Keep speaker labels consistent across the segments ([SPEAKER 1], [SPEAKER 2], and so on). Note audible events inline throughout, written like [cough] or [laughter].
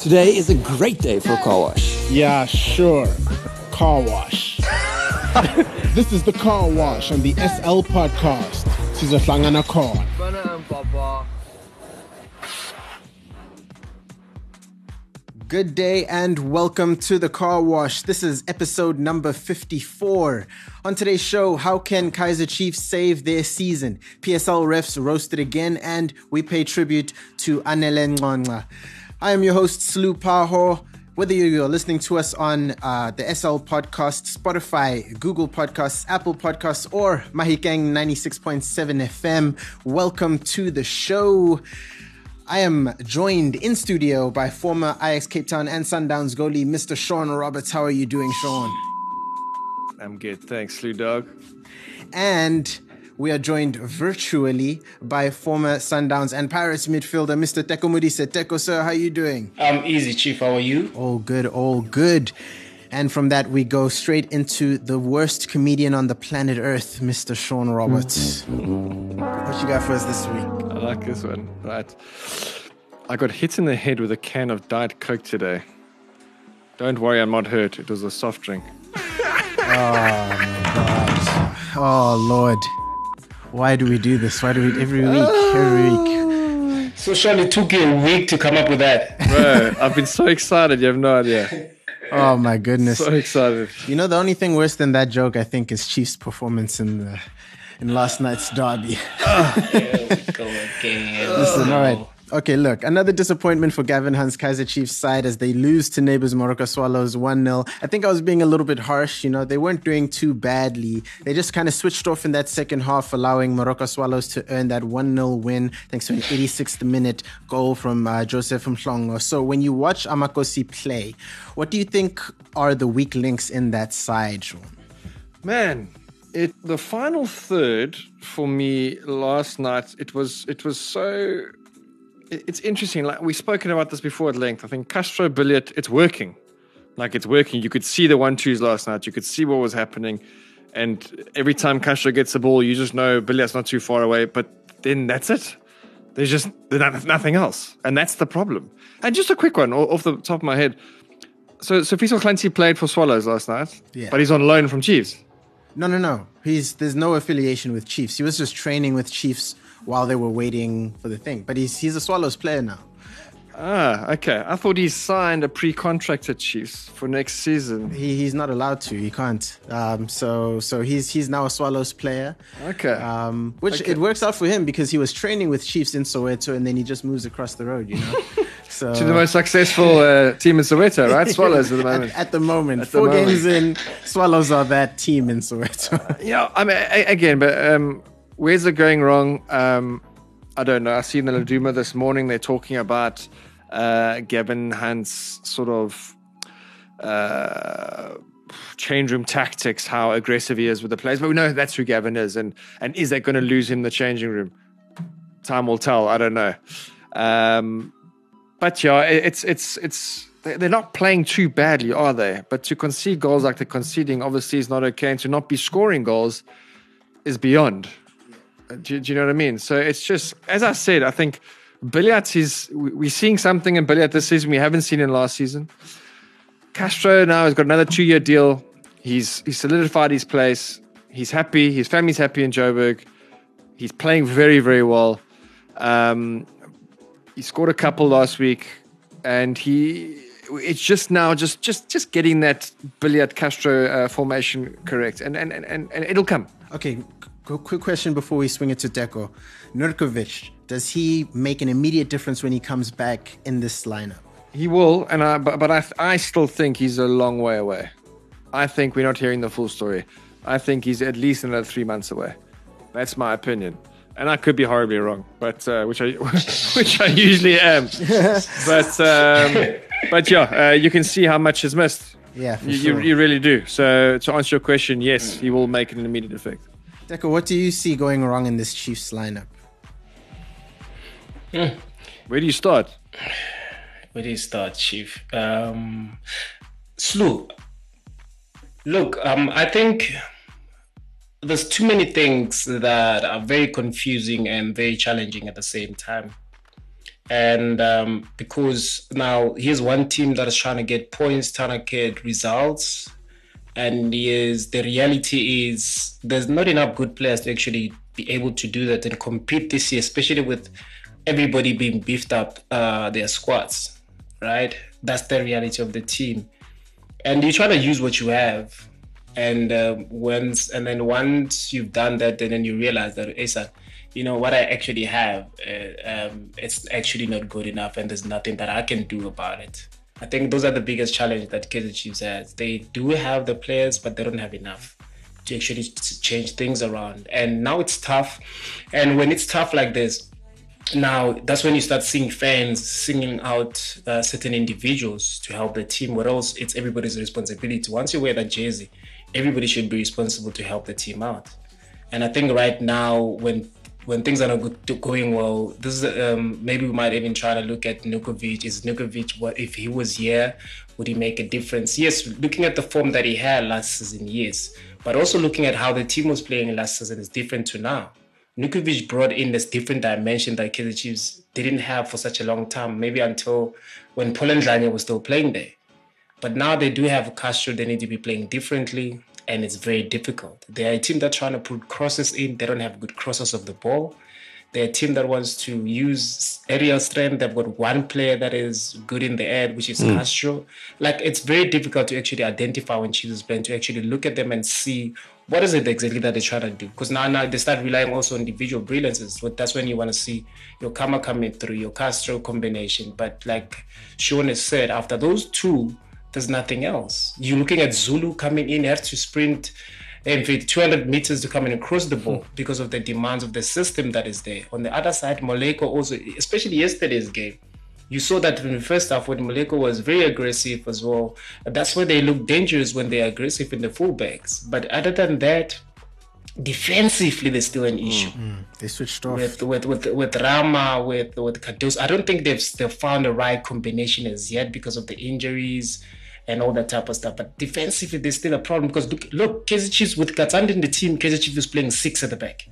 [SPEAKER 1] Today is a great day for a car wash.
[SPEAKER 2] Yeah, sure. Car wash. [laughs] this is the car wash on the SL podcast. Sizohlangana khona.
[SPEAKER 3] Good day and welcome to the car wash. This is episode number 54. On today's show, how can Kaizer Chiefs save their season? PSL refs roasted again and we pay tribute to Anele Ngcongca. I am your host, Slu Paho. Whether you're listening to us on uh, the SL Podcast, Spotify, Google Podcasts, Apple Podcasts, or Mahikeng 96.7 FM, welcome to the show. I am joined in studio by former Ajax Cape Town and Sundowns goalie, Mr. Sean Roberts. How are you doing, Sean?
[SPEAKER 4] I'm good, thanks, Lou Dog.
[SPEAKER 3] And we are joined virtually by former Sundowns and Pirates midfielder, Mr. Teko Modise. Teko, sir, how are you doing?
[SPEAKER 5] I'm easy, Chief. How are you?
[SPEAKER 3] All good, all good. And from that, we go straight into the worst comedian on the planet Earth, Mr. Sean Roberts. what you got for us this week?
[SPEAKER 4] I like this one. Right. I got hit in the head with a can of Diet Coke today. Don't worry, I'm not hurt. It was a soft drink.
[SPEAKER 3] oh, my God. Oh, Lord. Why do we do this? Why do we every week? Every week.
[SPEAKER 5] So surely it took you a week to come up with that.
[SPEAKER 4] Bro, I've been so excited. You have no idea.
[SPEAKER 3] Oh, my goodness.
[SPEAKER 4] So excited.
[SPEAKER 3] You know, the only thing worse than that joke, I think, is Chiefs' performance in the in last night's derby. [laughs]
[SPEAKER 5] Here we go again.
[SPEAKER 3] Listen, all right. Okay, look, another disappointment for Gavin Hunt's Kaizer Chiefs side as they lose to neighbors Moroka Swallows 1 0. I think I was being a little bit harsh. You know, they weren't doing too badly. They just kind of switched off in that second half, allowing Moroka Swallows to earn that 1 0 win thanks to an 86th minute goal from uh, Joseph Mhlongo. So when you watch Amakosi play, what do you think are the weak links in that side, Sean?
[SPEAKER 4] Man, it the final third for me last night, it was it was so it's interesting. Like we've spoken about this before at length. I think Castro Billiat, it's working. Like it's working. You could see the one twos last night. You could see what was happening. And every time Castro gets the ball, you just know Billiat's not too far away. But then that's it. There's just there's nothing else. And that's the problem. And just a quick one off the top of my head. So, so Faisal Clancy played for Swallows last night,
[SPEAKER 3] Yeah.
[SPEAKER 4] but he's on loan from Chiefs.
[SPEAKER 3] No, no, no. He's there's no affiliation with Chiefs. He was just training with Chiefs while they were waiting for the thing. But he's he's a Swallows player now.
[SPEAKER 4] Ah, okay. I thought he signed a pre-contract at Chiefs for next season.
[SPEAKER 3] He he's not allowed to. He can't. Um, so so he's he's now a Swallows player.
[SPEAKER 4] Okay.
[SPEAKER 3] Um, which
[SPEAKER 4] Okay.
[SPEAKER 3] it works out for him because he was training with Chiefs in Soweto and then he just moves across the road. You know. [laughs] So
[SPEAKER 4] to the most successful uh, team in Soweto, right? [laughs] Swallows at the moment.
[SPEAKER 3] at, at the moment,
[SPEAKER 4] At the
[SPEAKER 3] four
[SPEAKER 4] moment.
[SPEAKER 3] games in, Swallows are that team in Soweto. [laughs]
[SPEAKER 4] yeah, I mean, again, but um, where's it going wrong? Um, I don't know. I seen the Laduma this morning. They're talking about uh, Gavin Hunt's sort of uh, change room tactics, how aggressive he is with the players. But we know that's who Gavin is, and and is that going to lose him the changing room? Time will tell. I don't know. Um, but yeah, it's it's it's they- they're not playing too badly, are they? But to concede goals like they're conceding, obviously, is not okay, and to not be scoring goals is beyond. Do, do you know what I mean? So it's just, as I said, I think Billiat's is we- we're seeing something in Billiat this season we haven't seen in last season. Castro now has got another two-year deal. He's he's solidified his place. He's happy. His family's happy in Joburg. He's playing very very well. Um, he scored a couple last week, and he it's just now just just just getting that Billiat Castro uh, formation correct, and and, and and it'll come.
[SPEAKER 3] Okay, quick question before we swing it to Teko. Nurkovic, does he make an immediate difference when he comes back in this lineup?
[SPEAKER 4] He will, and I, but, but I, I still think he's a long way away. I think we're not hearing the full story. I think he's at least another three months away. That's my opinion, and I could be horribly wrong, but uh, which I [laughs] which I usually am. [laughs] but um, but yeah, uh, you can see how much is missed.
[SPEAKER 3] Yeah, for
[SPEAKER 4] You,
[SPEAKER 3] sure.
[SPEAKER 4] you, you really do. So to answer your question, yes, he will make an immediate effect.
[SPEAKER 3] Teko, what do you see going wrong in this Chiefs lineup?
[SPEAKER 4] Where do you start?
[SPEAKER 5] Where do you start, Chief? Um, Slew. Look, um, I think there's too many things that are very confusing and very challenging at the same time. And um, because now here's one team that is trying to get points, trying to get results. And is the reality is there's not enough good players to actually be able to do that and compete this year, especially with everybody being beefed up uh, their squads, right? That's the reality of the team. And you try to use what you have. And uh, once, and then once you've done that, and then you realize that, son, you know what I actually have, uh, um, it's actually not good enough, and there's nothing that I can do about it. I think those are the biggest challenge that Kaizer Chiefs has. They do have the players, but they don't have enough to actually change things around. And now it's tough. And when it's tough like this, now that's when you start seeing fans singing out uh, certain individuals to help the team. What else? It's everybody's responsibility. Once you wear that jersey, everybody should be responsible to help the team out. And I think right now, when when things are not going well, this is um, maybe we might even try to look at Nurkovic. Is Nurkovic what if he was here? Would he make a difference? Yes, looking at the form that he had last season, yes, but also looking at how the team was playing last season is different to now. Nurkovic brought in this different dimension that Kaizer Chiefs didn't have for such a long time, maybe until when Pollen Ndlanya was still playing there. But now they do have a Castro, they need to be playing differently and it's very difficult. They're a team that's trying to put crosses in. They don't have good crosses of the ball. They're a team that wants to use aerial strength. They've got one player that is good in the air, which is mm. Castro. Like it's very difficult to actually identify when Chiefs is playing, to actually look at them and see what is it exactly that they're trying to do. Because now, now they start relying also on individual brilliances. But that's when you want to see your Khama coming through, your Castro combination. But like Sean has said, after those two, there's nothing else. You're looking at Zulu coming in, have to sprint and 200 meters to come in and cross the ball hmm. because of the demands of the system that is there. On the other side, Moleko also, especially yesterday's game, you saw that in the first half when Moleko was very aggressive as well. That's where they look dangerous when they're aggressive in the fullbacks. But other than that, defensively there's still an issue. Mm,
[SPEAKER 3] they switched off
[SPEAKER 5] with with with, with Rama, with with Kados. I don't think they've they've found the right combination as yet because of the injuries and all that type of stuff. But defensively, there's still a problem because look, look, with Katsande in the team, Kaizer Chiefs is playing six at the back.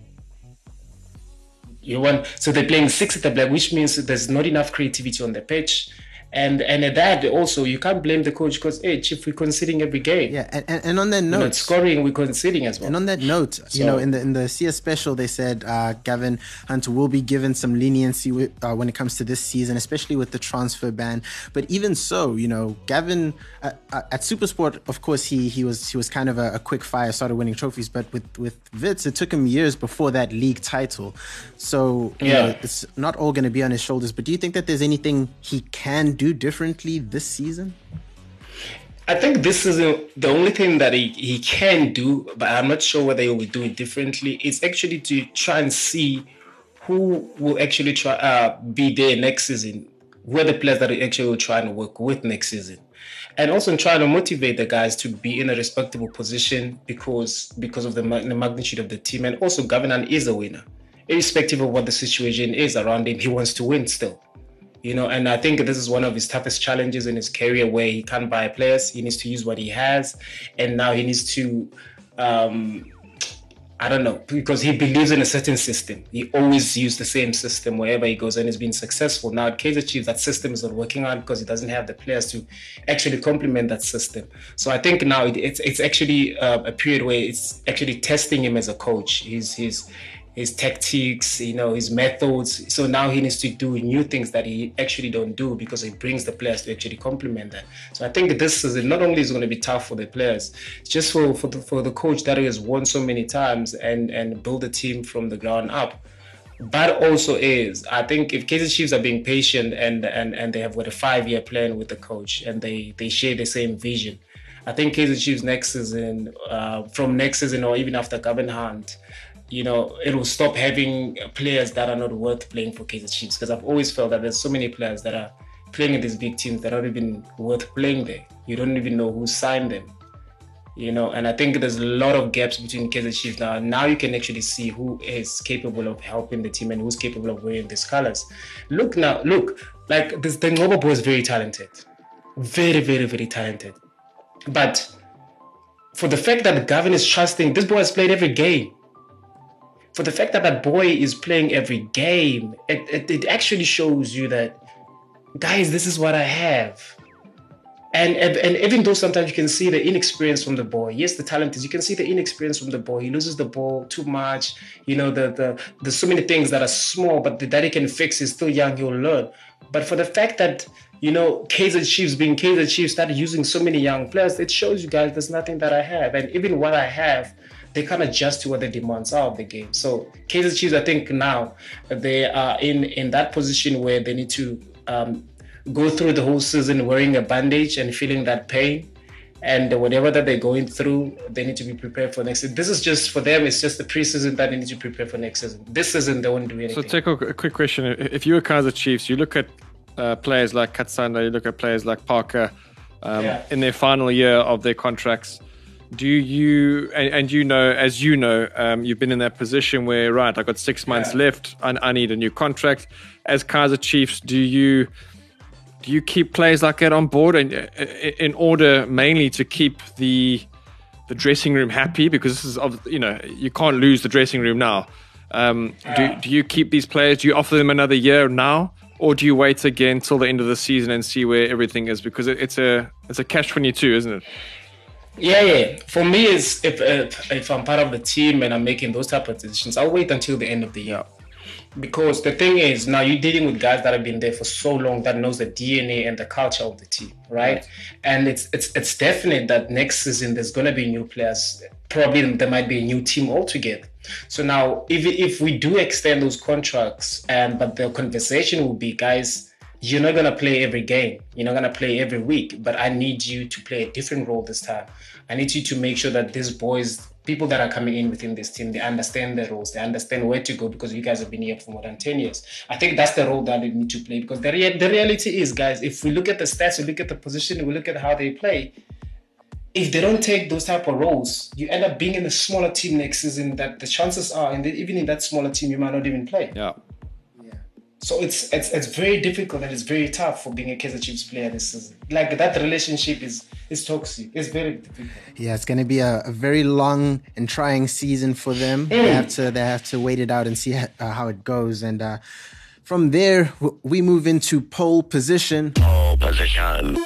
[SPEAKER 5] You want so they're playing six at the back, which means there's not enough creativity on the pitch. And and at that also you can't blame the coach because hey chief we're conceding every game.
[SPEAKER 3] Yeah, and, and, and on that note,
[SPEAKER 5] scoring we're conceding as well.
[SPEAKER 3] And on that note, so, you know, in the in the CS special they said uh, Gavin Hunt will be given some leniency with, uh, when it comes to this season, especially with the transfer ban. But even so, you know, Gavin uh, uh at SuperSport, of course, he he was he was kind of a, a quick fire, started winning trophies. But with with Wits, it took him years before that league title. So yeah, know, it's not all going to be on his shoulders. But do you think that there's anything he can do differently this season?
[SPEAKER 5] I think this is the only thing that he, he can do, but I'm not sure whether he will do it differently. Is actually to try and see who will actually try uh, be there next season. Who are the players that he actually will try and work with next season, and also trying to motivate the guys to be in a respectable position because because of the, the magnitude of the team, and also Gavin is a winner, irrespective of what the situation is around him. He wants to win still you know and i think this is one of his toughest challenges in his career where he can't buy players. He needs to use what he has. And now he needs to um i don't know because he believes in a certain system. He always used the same system wherever he goes and he's been successful. Now at Kaizer Chiefs that system is not working out because he doesn't have the players to actually complement that system. So i think now it, it's it's actually uh, a period where it's actually testing him as a coach. He's he's his tactics, you know, his methods. So now he needs to do new things that he actually don't do because he brings the players to actually complement that. So I think this is not only is going to be tough for the players, just for for the, for the coach that has won so many times and and build a team from the ground up. But also is I think if Kaizer Chiefs are being patient and and and they have got a five year plan with the coach and they they share the same vision. I think Kaizer Chiefs next season, uh, from next season or even after Gavin Hunt, you know, it will stop having players that are not worth playing for Kaizer Chiefs. Because I've always felt that there's so many players that are playing in these big teams that are not even worth playing there. You don't even know who signed them. You know, and I think there's a lot of gaps between Kaizer Chiefs now. Now you can actually see who is capable of helping the team and who's capable of wearing these colors. Look now, look, like this the Ngcobo boy is very talented. Very, very, very talented. But for the fact that Gavin is trusting, this boy has played every game for the fact that that boy is playing every game, it, it, it actually shows you that, guys, this is what I have. And, and, and even though sometimes you can see the inexperience from the boy, yes, the talent is. You can see the inexperience from the boy. He loses the ball too much. You know, the the there's so many things that are small, but that he can fix. He's still young. He'll learn. But for the fact that you know Kaizer Chiefs being Kaizer Chiefs started using so many young players, it shows you guys there's nothing that I have, and even what I have, they can't adjust to what the demands are of the game. So Kaizer Chiefs, I think now they are in in that position where they need to. Um, go through the whole season wearing a bandage and feeling that pain and whatever that they're going through they need to be prepared for next season this is just for them it's just the preseason that they need to prepare for next season this season they won't do anything
[SPEAKER 4] so take a, a quick question if you were Kaizer Chiefs you look at uh, players like Katsande you look at players like Parker um, yeah. in their final year of their contracts do you and, and you know as you know um, you've been in that position where right i got six months yeah. left I, I need a new contract. As Kaizer Chiefs do you do you keep players like that on board and uh, in order mainly to keep the the dressing room happy? Because this is of you know you can't lose the dressing room now. Um, do, do you keep these players? Do you offer them another year now? Or do you wait again till the end of the season and see where everything is? Because it's a it's a catch 22 isn't it
[SPEAKER 5] yeah, yeah. For me, is if, if if I'm part of the team and I'm making those type of decisions, I'll wait until the end of the year because the thing is now you're dealing with guys that have been there for so long that knows the DNA and the culture of the team, right? right. And it's it's it's definite that next season there's gonna be new players. Probably there might be a new team altogether. So now if if we do extend those contracts, and but the conversation will be, guys, you're not gonna play every game. You're not gonna play every week, but I need you to play a different role this time. I need you to make sure that these boys people that are coming in within this team, they understand the roles, they understand where to go because you guys have been here for more than 10 years. I think that's the role that they need to play because the, rea- the reality is, guys, if we look at the stats, we look at the position, we look at how they play, if they don't take those type of roles, you end up being in a smaller team next season that the chances are, and even in that smaller team, you might not even play.
[SPEAKER 4] Yeah.
[SPEAKER 5] So it's it's it's very difficult and it's very tough for being a Kaizer Chiefs player this season. Like that relationship is is toxic. It's very difficult.
[SPEAKER 3] Yeah, it's going to be a, a, very long and trying season for them. Mm. They have to they have to wait it out and see how, uh, how it goes. And uh, from there, we move into pole position. Pole position.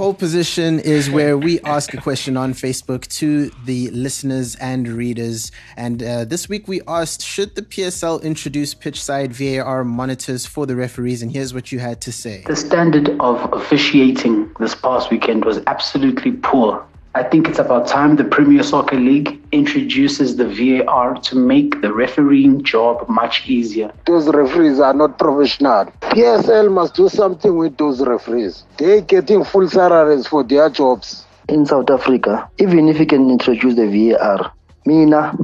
[SPEAKER 3] Pole position is where we ask a question on Facebook to the listeners and readers. And uh, this week we asked Should the PSL introduce pitch side VAR monitors for the referees? And here's what you had to say
[SPEAKER 6] The standard of officiating this past weekend was absolutely poor. I think it's about time the Premier Soccer League introduces the VAR to make the refereeing job much easier.
[SPEAKER 7] Those referees are not professional. PSL must do something with those referees. They're getting full salaries for their jobs.
[SPEAKER 8] In South Africa, even if you can introduce the VAR, Mina,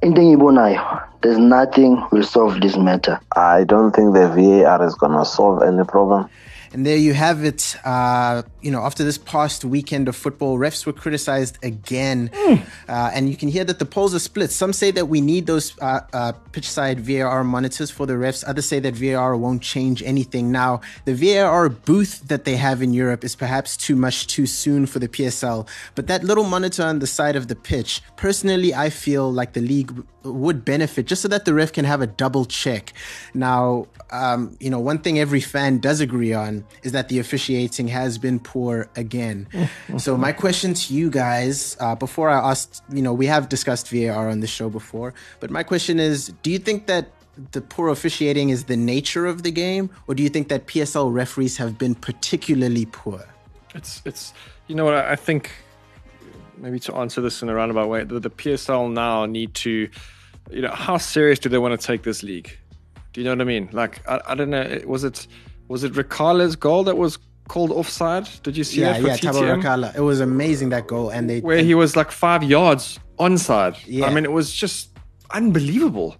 [SPEAKER 8] there's nothing will solve this matter.
[SPEAKER 9] I don't think the VAR is going to solve any problem.
[SPEAKER 3] And there you have it. Uh, you know, after this past weekend of football, refs were criticized again. Mm. Uh, and you can hear that the polls are split. Some say that we need those uh, uh pitch side VAR monitors for the refs. Others say that VAR won't change anything. Now, the VAR booth that they have in Europe is perhaps too much too soon for the PSL. But that little monitor on the side of the pitch, personally, I feel like the league would benefit just so that the ref can have a double check. Now, um, you know, one thing every fan does agree on is that the officiating has been poor again. so, my question to you guys, uh, before I asked, you know, we have discussed VAR on the show before, but my question is do you think that the poor officiating is the nature of the game, or do you think that PSL referees have been particularly poor?
[SPEAKER 4] It's, it's, you know what, I think maybe to answer this in a roundabout way, the, the PSL now need to, you know, how serious do they want to take this league? Do you know what I mean? Like, I, I don't know. Was it was it Rakhale's goal that was called offside? Did you see
[SPEAKER 3] yeah,
[SPEAKER 4] that?
[SPEAKER 3] Yeah,
[SPEAKER 4] TTM?
[SPEAKER 3] Thabo Rakhale. It was amazing that goal, and they
[SPEAKER 4] where he was like five yards onside. Yeah. I mean, it was just unbelievable.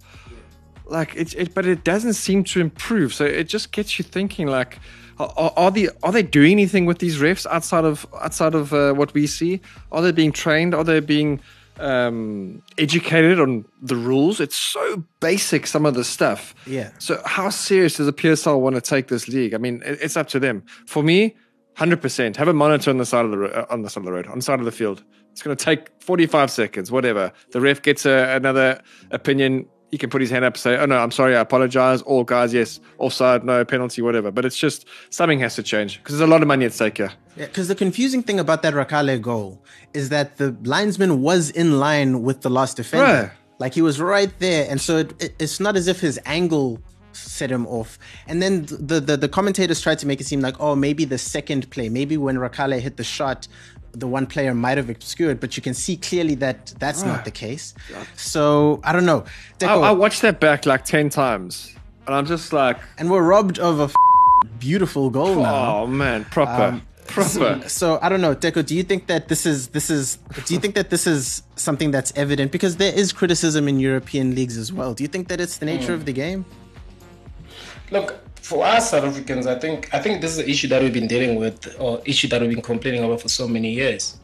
[SPEAKER 4] Like it, it, but it doesn't seem to improve. So it just gets you thinking, like, are, are they are they doing anything with these refs outside of outside of uh, what we see? Are they being trained? Are they being um, educated on the rules. It's so basic, some of the stuff.
[SPEAKER 3] Yeah.
[SPEAKER 4] So, how serious does the PSL want to take this league? I mean, it's up to them. For me, Hundred percent. Have a monitor on the side of the ro- uh, on the side of the road, on the side of the field. It's going to take forty-five seconds, whatever. The ref gets a, another opinion. He can put his hand up, and say, "Oh no, I'm sorry, I apologize." All guys, yes, offside, no penalty, whatever. But it's just something has to change because there's a lot of money at stake here.
[SPEAKER 3] Yeah, because the confusing thing about that Rakhale goal is that the linesman was in line with the last defender.
[SPEAKER 4] Right.
[SPEAKER 3] Like he was right there, and so it, it- it's not as if his angle set him off. And then the, the the commentators tried to make it seem like, oh, maybe the second play, maybe when Rakhale hit the shot, the one player might have obscured, but you can see clearly that that's not ah. the case. So I don't know.
[SPEAKER 4] I,
[SPEAKER 3] Teko,
[SPEAKER 4] I watched that back like ten times, and I'm just like,
[SPEAKER 3] and we're robbed of a f- beautiful goal now.
[SPEAKER 4] oh man, proper, um, proper.
[SPEAKER 3] So I don't know, Teko. Do you think that this is this is? Do you think that this is something that's evident because there is criticism in European leagues as well? Do you think that it's the nature hmm. of the game?
[SPEAKER 5] Look, for us South Africans, I think I think this is an issue that we've been dealing with, or issue that we've been complaining about for so many years,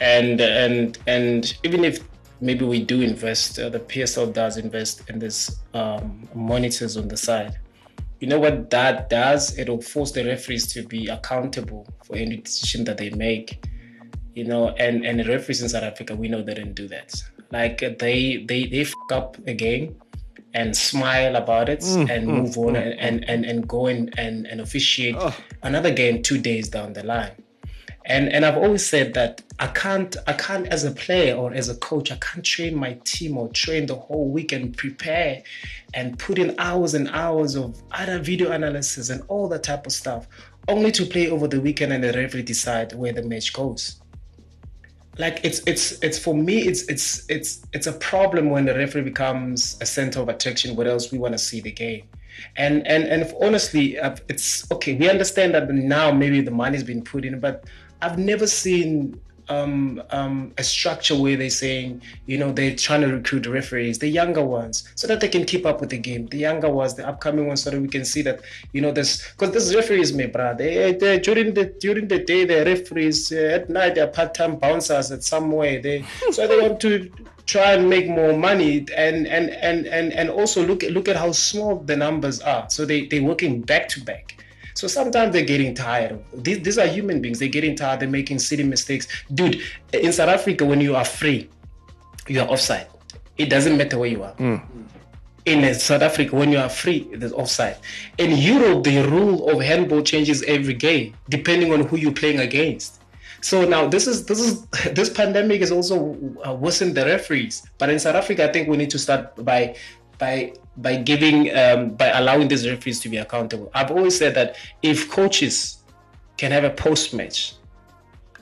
[SPEAKER 5] and and and even if maybe we do invest, uh, the PSL does invest in this um, monitors on the side. You know what that does? It'll force the referees to be accountable for any decision that they make. You know, and and the referees in South Africa, we know they didn't do that. Like they they they f- up a game and smile about it mm, and mm, move on mm. and, and, and, and go in and, and officiate oh. another game two days down the line. And and I've always said that I can't I can't as a player or as a coach I can't train my team or train the whole week and prepare and put in hours and hours of other video analysis and all that type of stuff only to play over the weekend and the referee decide where the match goes like it's it's it's for me it's it's it's it's a problem when the referee becomes a center of attraction what else we want to see the game. And and and honestly it's okay we understand that now maybe the money's been put in but i've never seen um, um, a structure where they're saying, you know, they're trying to recruit referees, the younger ones, so that they can keep up with the game. The younger ones, the upcoming ones, so that we can see that, you know, there's because this referees, me, brother, they, they, during the during the day they're referees, uh, at night they're part-time bouncers at some way. They so they want to try and make more money and and and and and also look at look at how small the numbers are. So they they're working back to back. So sometimes they're getting tired. These, these are human beings. They're getting tired. They're making silly mistakes. Dude, in South Africa, when you are free, you are offside. It doesn't matter where you are. In South Africa, when you are free, there's offside. In Europe, the rule of handball changes every game, depending on who you're playing against. So now this is this is [laughs] this pandemic is also uh, worsened the referees. But in South Africa, I think we need to start by by by giving um, by allowing these referees to be accountable. I've always said that if coaches can have a post match,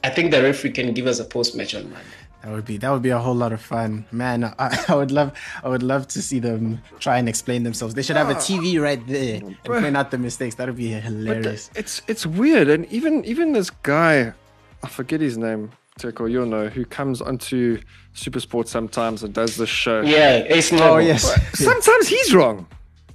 [SPEAKER 5] I think the referee can give us a post match on Monday.
[SPEAKER 3] That would be that would be a whole lot of fun, man. I, [laughs] I would love I would love to see them try and explain themselves. They should have a TV right there and point out the mistakes. That would be
[SPEAKER 4] But
[SPEAKER 3] hilarious.
[SPEAKER 4] it's it's weird, and even even this guy, I forget his name, Teko, you'll know, who comes onto Supersport sometimes and does this show.
[SPEAKER 5] Yeah, Ace
[SPEAKER 3] Oh
[SPEAKER 5] Noble.
[SPEAKER 3] yes,
[SPEAKER 4] Sometimes he's wrong.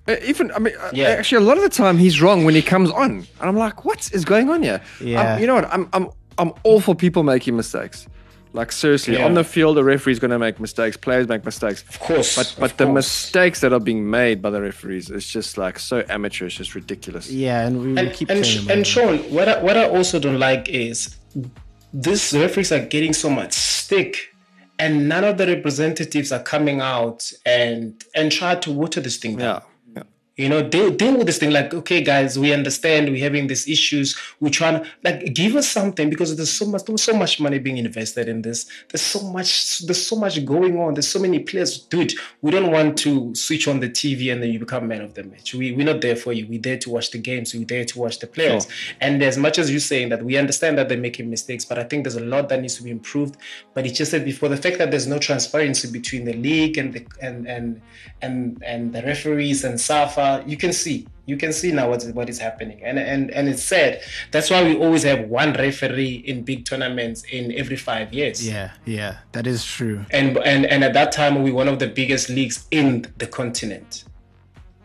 [SPEAKER 4] Uh, Even I mean, uh,
[SPEAKER 5] Yeah.
[SPEAKER 4] actually, a lot of the time he's wrong when he comes on, and I'm like, what is going on here?
[SPEAKER 3] Yeah.
[SPEAKER 4] I'm, you know what? I'm I'm I'm all for people making mistakes. Like seriously,
[SPEAKER 5] Yeah.
[SPEAKER 4] on the field, the referee's going to make mistakes. Players make mistakes.
[SPEAKER 5] Of course,
[SPEAKER 4] But but the
[SPEAKER 5] course.
[SPEAKER 4] mistakes that are being made by the referees is just like so amateur. It's just ridiculous.
[SPEAKER 3] yeah, and we, we
[SPEAKER 5] and,
[SPEAKER 3] keep
[SPEAKER 5] and,
[SPEAKER 3] saying
[SPEAKER 5] and. Sean, what I, what I also don't like is these referees are getting so much stick, and none of the representatives are coming out and and try to water this thing down.
[SPEAKER 4] Yeah.
[SPEAKER 5] You know, deal deal with this thing. Like, okay, guys, we understand we're having these issues. We're trying to like give us something because there's so much there's so much money being invested in this. There's so much there's so much going on. There's so many players. Dude, we don't want to switch on the TV and then you become man of the match. We we're not there for you. We're there to watch the games. We're there to watch the players. And as much as you're saying that we understand that they're making mistakes, but I think there's a lot that needs to be improved. But it just said before the fact that there's no transparency between the league and the and and and and the referees and SAFA, you can see you can see now what, what is happening and and and it's sad that's why we always have one referee in big tournaments in every five years
[SPEAKER 3] Yeah, yeah, that is true.
[SPEAKER 5] and and and at that time we were one of the biggest leagues in the continent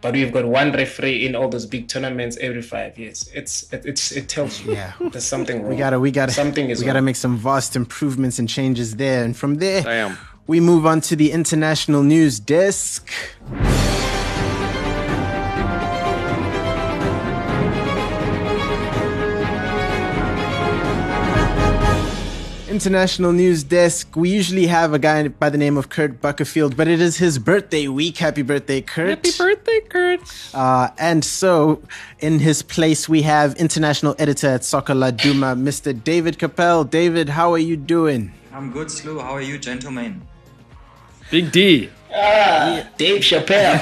[SPEAKER 5] but we've got one referee in all those big tournaments every five years it's it, it's it tells you
[SPEAKER 3] Yeah.
[SPEAKER 5] there's something wrong.
[SPEAKER 3] We gotta, we gotta,
[SPEAKER 5] something is
[SPEAKER 3] we gotta
[SPEAKER 5] wrong.
[SPEAKER 3] make some vast improvements and changes there. And from there,
[SPEAKER 4] Damn.
[SPEAKER 3] we move on to the international news desk. International News Desk. We usually have a guy by the name of Kurt Buckerfield, but it is his birthday week. Happy birthday, Kurt.
[SPEAKER 4] Happy birthday, Kurt.
[SPEAKER 3] Uh, and so, in his place, we have international editor at Soccer Laduma, Mr. David Capel. David, how are you doing?
[SPEAKER 10] I'm good, Slew. How are you, gentlemen?
[SPEAKER 4] Big D.
[SPEAKER 5] Ah, Dave Chappelle.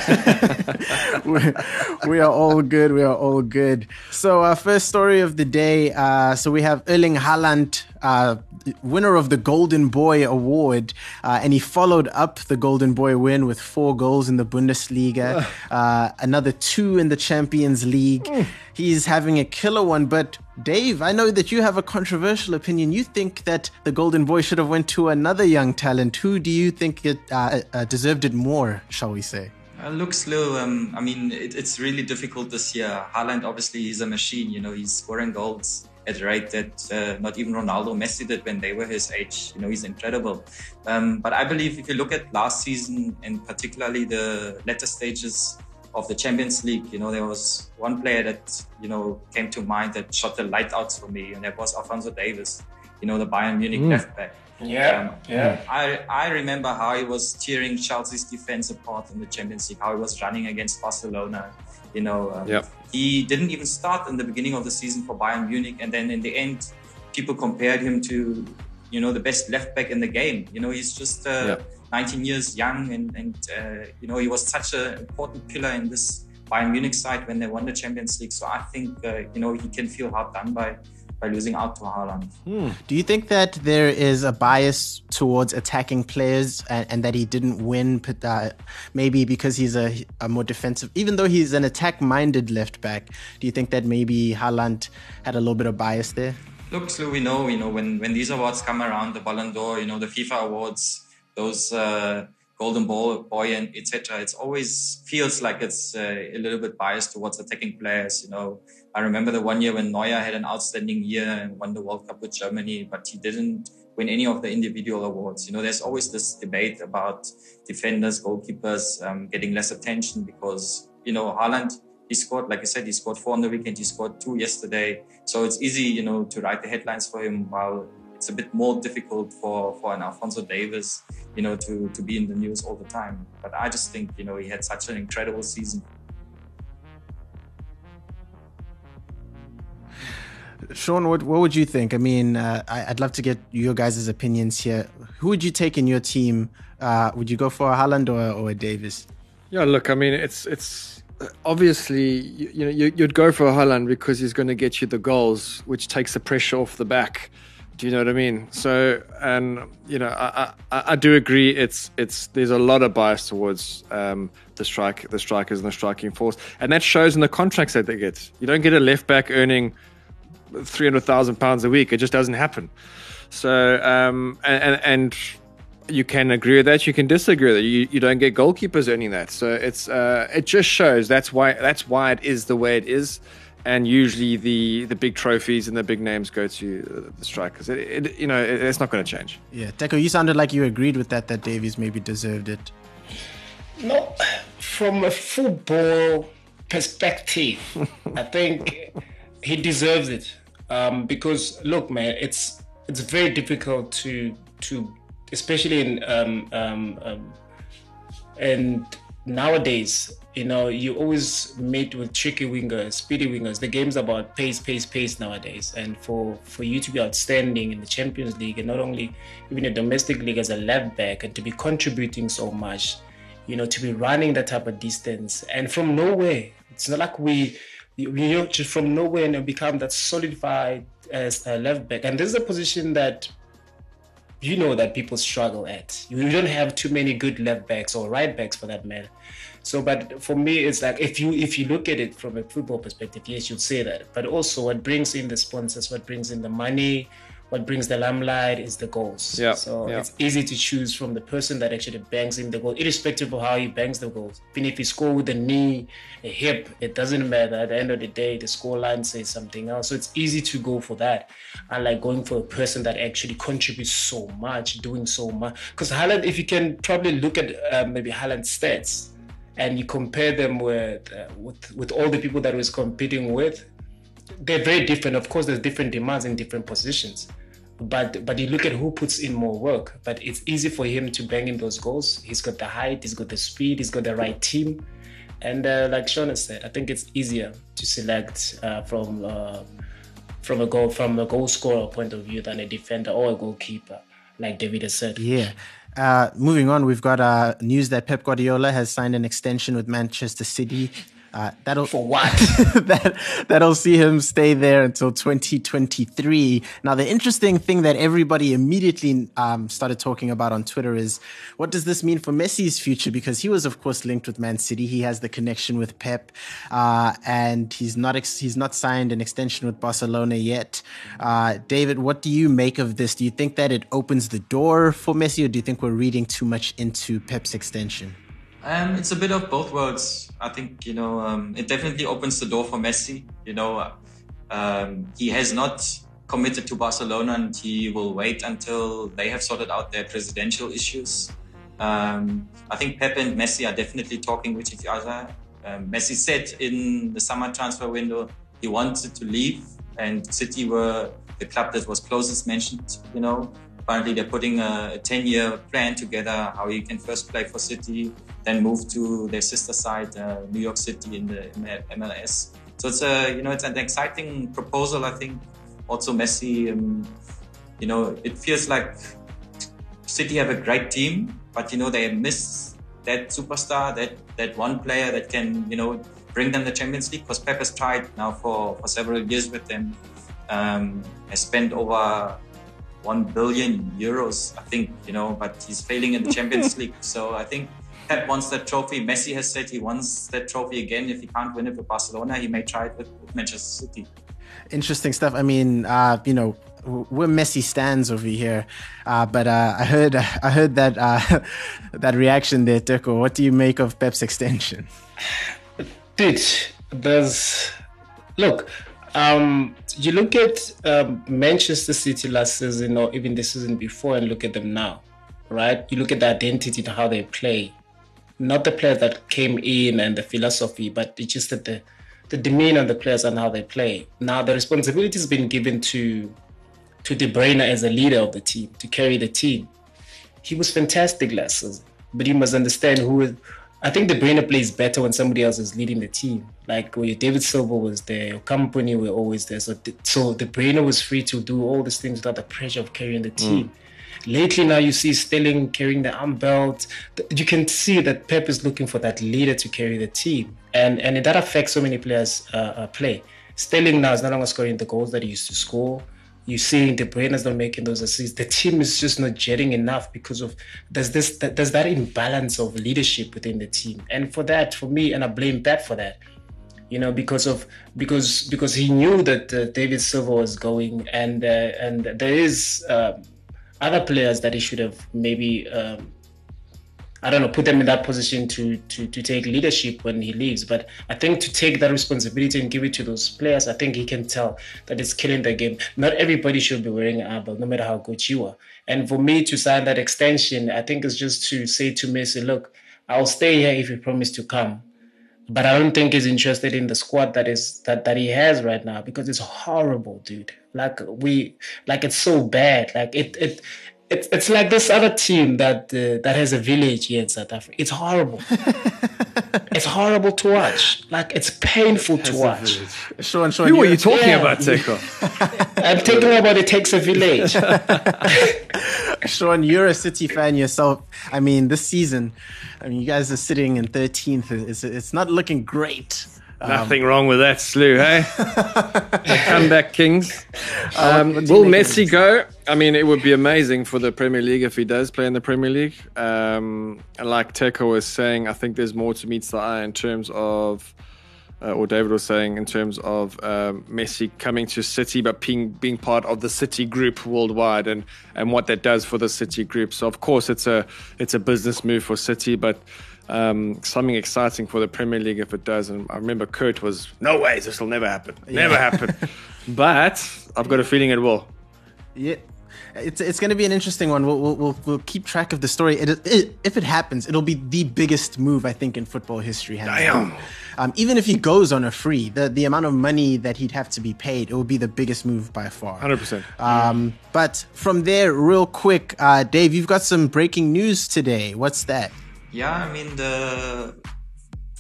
[SPEAKER 5] [laughs]
[SPEAKER 3] we are all good. We are all good. So, our first story of the day. Uh, so, we have Erling Haaland, uh, winner of the Golden Boy Award, uh, and he followed up the Golden Boy win with four goals in the Bundesliga, uh, another two in the Champions League. He's having a killer one, but Dave, I know that you have a controversial opinion. You think that the Golden Boy should have went to another young talent. Who do you think it uh, uh, deserved it more? Shall we say?
[SPEAKER 10] Uh, look, slow. Um, I mean, it, it's really difficult this year. Haaland, obviously, he's a machine. You know, he's scoring goals at a rate that uh, not even Ronaldo, Messi did when they were his age. You know, he's incredible. Um, but I believe if you look at last season and particularly the latter stages of the Champions League, you know, there was one player that, you know, came to mind that shot the light out for me, and that was Alphonso Davies, you know, the Bayern Munich
[SPEAKER 5] Mm.
[SPEAKER 10] left back.
[SPEAKER 5] Yeah,
[SPEAKER 10] Um,
[SPEAKER 5] yeah.
[SPEAKER 10] I, I remember how he was tearing Chelsea's defense apart in the Champions League, how he was running against Barcelona. You know, um,
[SPEAKER 4] Yep.
[SPEAKER 10] he didn't even start in the beginning of the season for Bayern Munich, and then in the end, people compared him to, you know, the best left back in the game. You know, he's just uh,
[SPEAKER 4] Yep.
[SPEAKER 10] 19 years young, and and uh, you know, he was such an important pillar in this Bayern Munich side when they won the Champions League. So I think, uh, you know, he can feel hard done by by losing out to Haaland.
[SPEAKER 3] Do you think that there is a bias towards attacking players and, and that he didn't win, uh, maybe because he's a, a more defensive, even though he's an attack minded left back? Do you think that maybe Haaland had a little bit of bias there?
[SPEAKER 10] Look, so we know, you know, when, when these awards come around, the Ballon d'Or, you know, the FIFA awards, those uh, Golden Ball Boy and etc. It's always feels like it's uh, a little bit biased towards attacking players. You know, I remember the one year when Neuer had an outstanding year and won the World Cup with Germany, but he didn't win any of the individual awards. You know, there's always this debate about defenders, goalkeepers um, getting less attention because you know Haaland he scored, like I said, he scored four on the weekend. He scored two yesterday. So it's easy, you know, to write the headlines for him. While it's a bit more difficult for for an Alphonso Davies, you know, to to be in the news all the time. But I just think, you know, he had such an incredible season.
[SPEAKER 3] Sean, what, what would you think? I mean, uh, I, I'd love to get your guys' opinions here. Who would you take in your team? Uh, would you go for a Haaland or, or a Davies?
[SPEAKER 4] Yeah, look, I mean, it's it's obviously you, you know you, you'd go for a Haaland because he's going to get you the goals, which takes the pressure off the back. Do you know what I mean? So, and you know, I, I, I do agree. It's it's there's a lot of bias towards um, the strike, the strikers, and the striking force, and that shows in the contracts that they get. You don't get a left back earning three hundred thousand pounds a week. It just doesn't happen. So, um, and, and and you can agree with that. You can disagree with that. You, you don't get goalkeepers earning that. So it's uh, it just shows that's why that's why it is the way it is. And usually the the big trophies and the big names go to the strikers. It, it, you know, it, it's not going to change.
[SPEAKER 3] Yeah, Teko, you sounded like you agreed with that, that Davies maybe deserved it.
[SPEAKER 5] No, from a football perspective, [laughs] I think he deserves it. Um, because look, man, it's it's very difficult to to especially in um, um, um, and nowadays, you know, you always meet with tricky wingers, speedy wingers. The game's about pace, pace, pace nowadays. And for for you to be outstanding in the Champions League and not only even the domestic league as a left back and to be contributing so much, you know, to be running that type of distance and from nowhere. It's not like we just from nowhere and become that solidified uh, as a uh, left back. And this is a position that you know that people struggle at. You don't have too many good left backs or right backs for that matter. So, but for me, it's like if you if you look at it from a football perspective, yes, you'd say that. But also, what brings in the sponsors, what brings in the money, what brings the limelight is the goals.
[SPEAKER 4] Yeah,
[SPEAKER 5] So
[SPEAKER 4] yeah.
[SPEAKER 5] it's easy to choose from the person that actually bangs in the goal, irrespective of how he bangs the goals. Even if he score with a knee, a hip, it doesn't matter. At the end of the day, the score line says something else. So it's easy to go for that. Unlike going for a person that actually contributes so much, doing so much. Because Haaland, if you can probably look at uh, maybe Haaland's stats and you compare them with, uh, with with all the people that he was competing with, they're very different. Of course, there's different demands in different positions. But but you look at who puts in more work. But it's easy for him to bang in those goals. He's got the height, he's got the speed, he's got the right team. And uh, like has said, I think it's easier to select uh, from uh, from a goal from a goal scorer point of view than a defender or a goalkeeper, like David has said.
[SPEAKER 3] Yeah. Uh, moving on, we've got uh, news that Pep Guardiola has signed an extension with Manchester City. Uh, that'll
[SPEAKER 5] for what? [laughs]
[SPEAKER 3] that that'll see him stay there until 2023. Now, the interesting thing that everybody immediately um, started talking about on Twitter is what does this mean for Messi's future? Because he was, of course, linked with Man City. He has the connection with Pep, uh, and he's not ex- he's not signed an extension with Barcelona yet. Uh, David, what do you make of this? Do you think that it opens the door for Messi, or do you think we're reading too much into Pep's extension?
[SPEAKER 10] Um, it's a bit of both worlds. I think you know um, it definitely opens the door for Messi. You know, um, he has not committed to Barcelona, and he will wait until they have sorted out their presidential issues. Um, I think Pep and Messi are definitely talking with each other. Um, Messi said in the summer transfer window he wanted to leave, and City were the club that was closest mentioned. You know, apparently they're putting a, a 10 year plan together how he can first play for City, then move to their sister side, uh, New York City in the, in the, MLS. So it's a, you know, it's an exciting proposal. I think also Messi, um, you know, it feels like City have a great team, but you know, they miss that superstar, that, that one player that can, you know, bring them the Champions League because Pep has tried now for, for several years with them, um, has spent over 1 billion euros, I think, you know, but he's failing in the Champions [laughs] League. So I think Pep wants that trophy. Messi has said he wants that trophy again. If he can't win it with Barcelona, he may try it with, with Manchester City.
[SPEAKER 3] Interesting stuff. I mean, uh, you know, we're Messi stands over here, uh, but uh, I heard [laughs] I heard that uh, [laughs] that reaction there, Teko. What do you make of Pep's extension?
[SPEAKER 5] Dude, there's look. Um, you look at um, Manchester City last season, or even the season before, and look at them now, right? You look at the identity and how they play, not the players that came in and the philosophy, but it's just that the the demeanor of the players and how they play. Now the responsibility has been given to to De Bruyne as a leader of the team to carry the team. He was fantastic last season, but you must understand who. I think De Bruyne plays better when somebody else is leading the team. Like when David Silva was there, your company were always there. So, so De Bruyne was free to do all these things without the pressure of carrying the team. Mm. Lately, now you see Sterling carrying the arm belt. You can see that Pep is looking for that leader to carry the team, and and that affects so many players' uh, uh, play. Sterling now is no longer scoring the goals that he used to score. You see De Bruyne is not making those assists. The team is just not jetting enough because of there's this there's that imbalance of leadership within the team, and for that, for me, and I blame Pep for that you know, because of because because he knew that uh, David Silva was going, and uh, and there is uh, other players that he should have maybe um, I don't know put them in that position to to to take leadership when he leaves. But I think to take that responsibility and give it to those players, I think he can tell that it's killing the game. Not everybody should be wearing an arbel, no matter how good you are. And for me to sign that extension, I think it's just to say to Messi, look, I'll stay here if you promise to come but I don't think he's interested in the squad that is that that he has right now because it's horrible, dude. Like we like it's so bad. Like it it. It's, it's like this other team that uh, that has a village here in South Africa. It's horrible. [laughs] it's horrible to watch. Like it's painful to watch.
[SPEAKER 3] Sean, Sean,
[SPEAKER 4] Who are you talking yeah. about, Teko? [laughs]
[SPEAKER 5] I'm talking about it takes a village. [laughs]
[SPEAKER 3] Sean, you're a City fan yourself. I mean, this season, I mean, you guys are sitting in 13th. It's, it's not looking great.
[SPEAKER 4] Nothing um, wrong with that, Slew, hey? [laughs] the comeback kings. Um, will Messi go? I mean, it would be amazing for the Premier League if he does play in the Premier League. Um, like Teko was saying, I think there's more to meet the eye in terms of uh, or David was saying in terms of um, Messi coming to City, but being being part of the City group worldwide, and and what that does for the City group. So of course it's a it's a business move for City, but. Um, something exciting for the Premier League if it does. And I remember Kurt was, no ways, this will never happen. Never yeah. happen. [laughs] but I've got a feeling it will.
[SPEAKER 3] Yeah. it's it's going to be an interesting one. We'll, we'll, we'll, keep track of the story. It, it, if it happens, it'll be the biggest move I think in football history.
[SPEAKER 4] Damn.
[SPEAKER 3] Um, even if he goes on a free, the the amount of money that he'd have to be paid, it will be the biggest move by far.
[SPEAKER 4] Hundred percent.
[SPEAKER 3] Um, but from there, real quick, uh, Dave, you've got some breaking news today. What's that?
[SPEAKER 10] Yeah, I mean the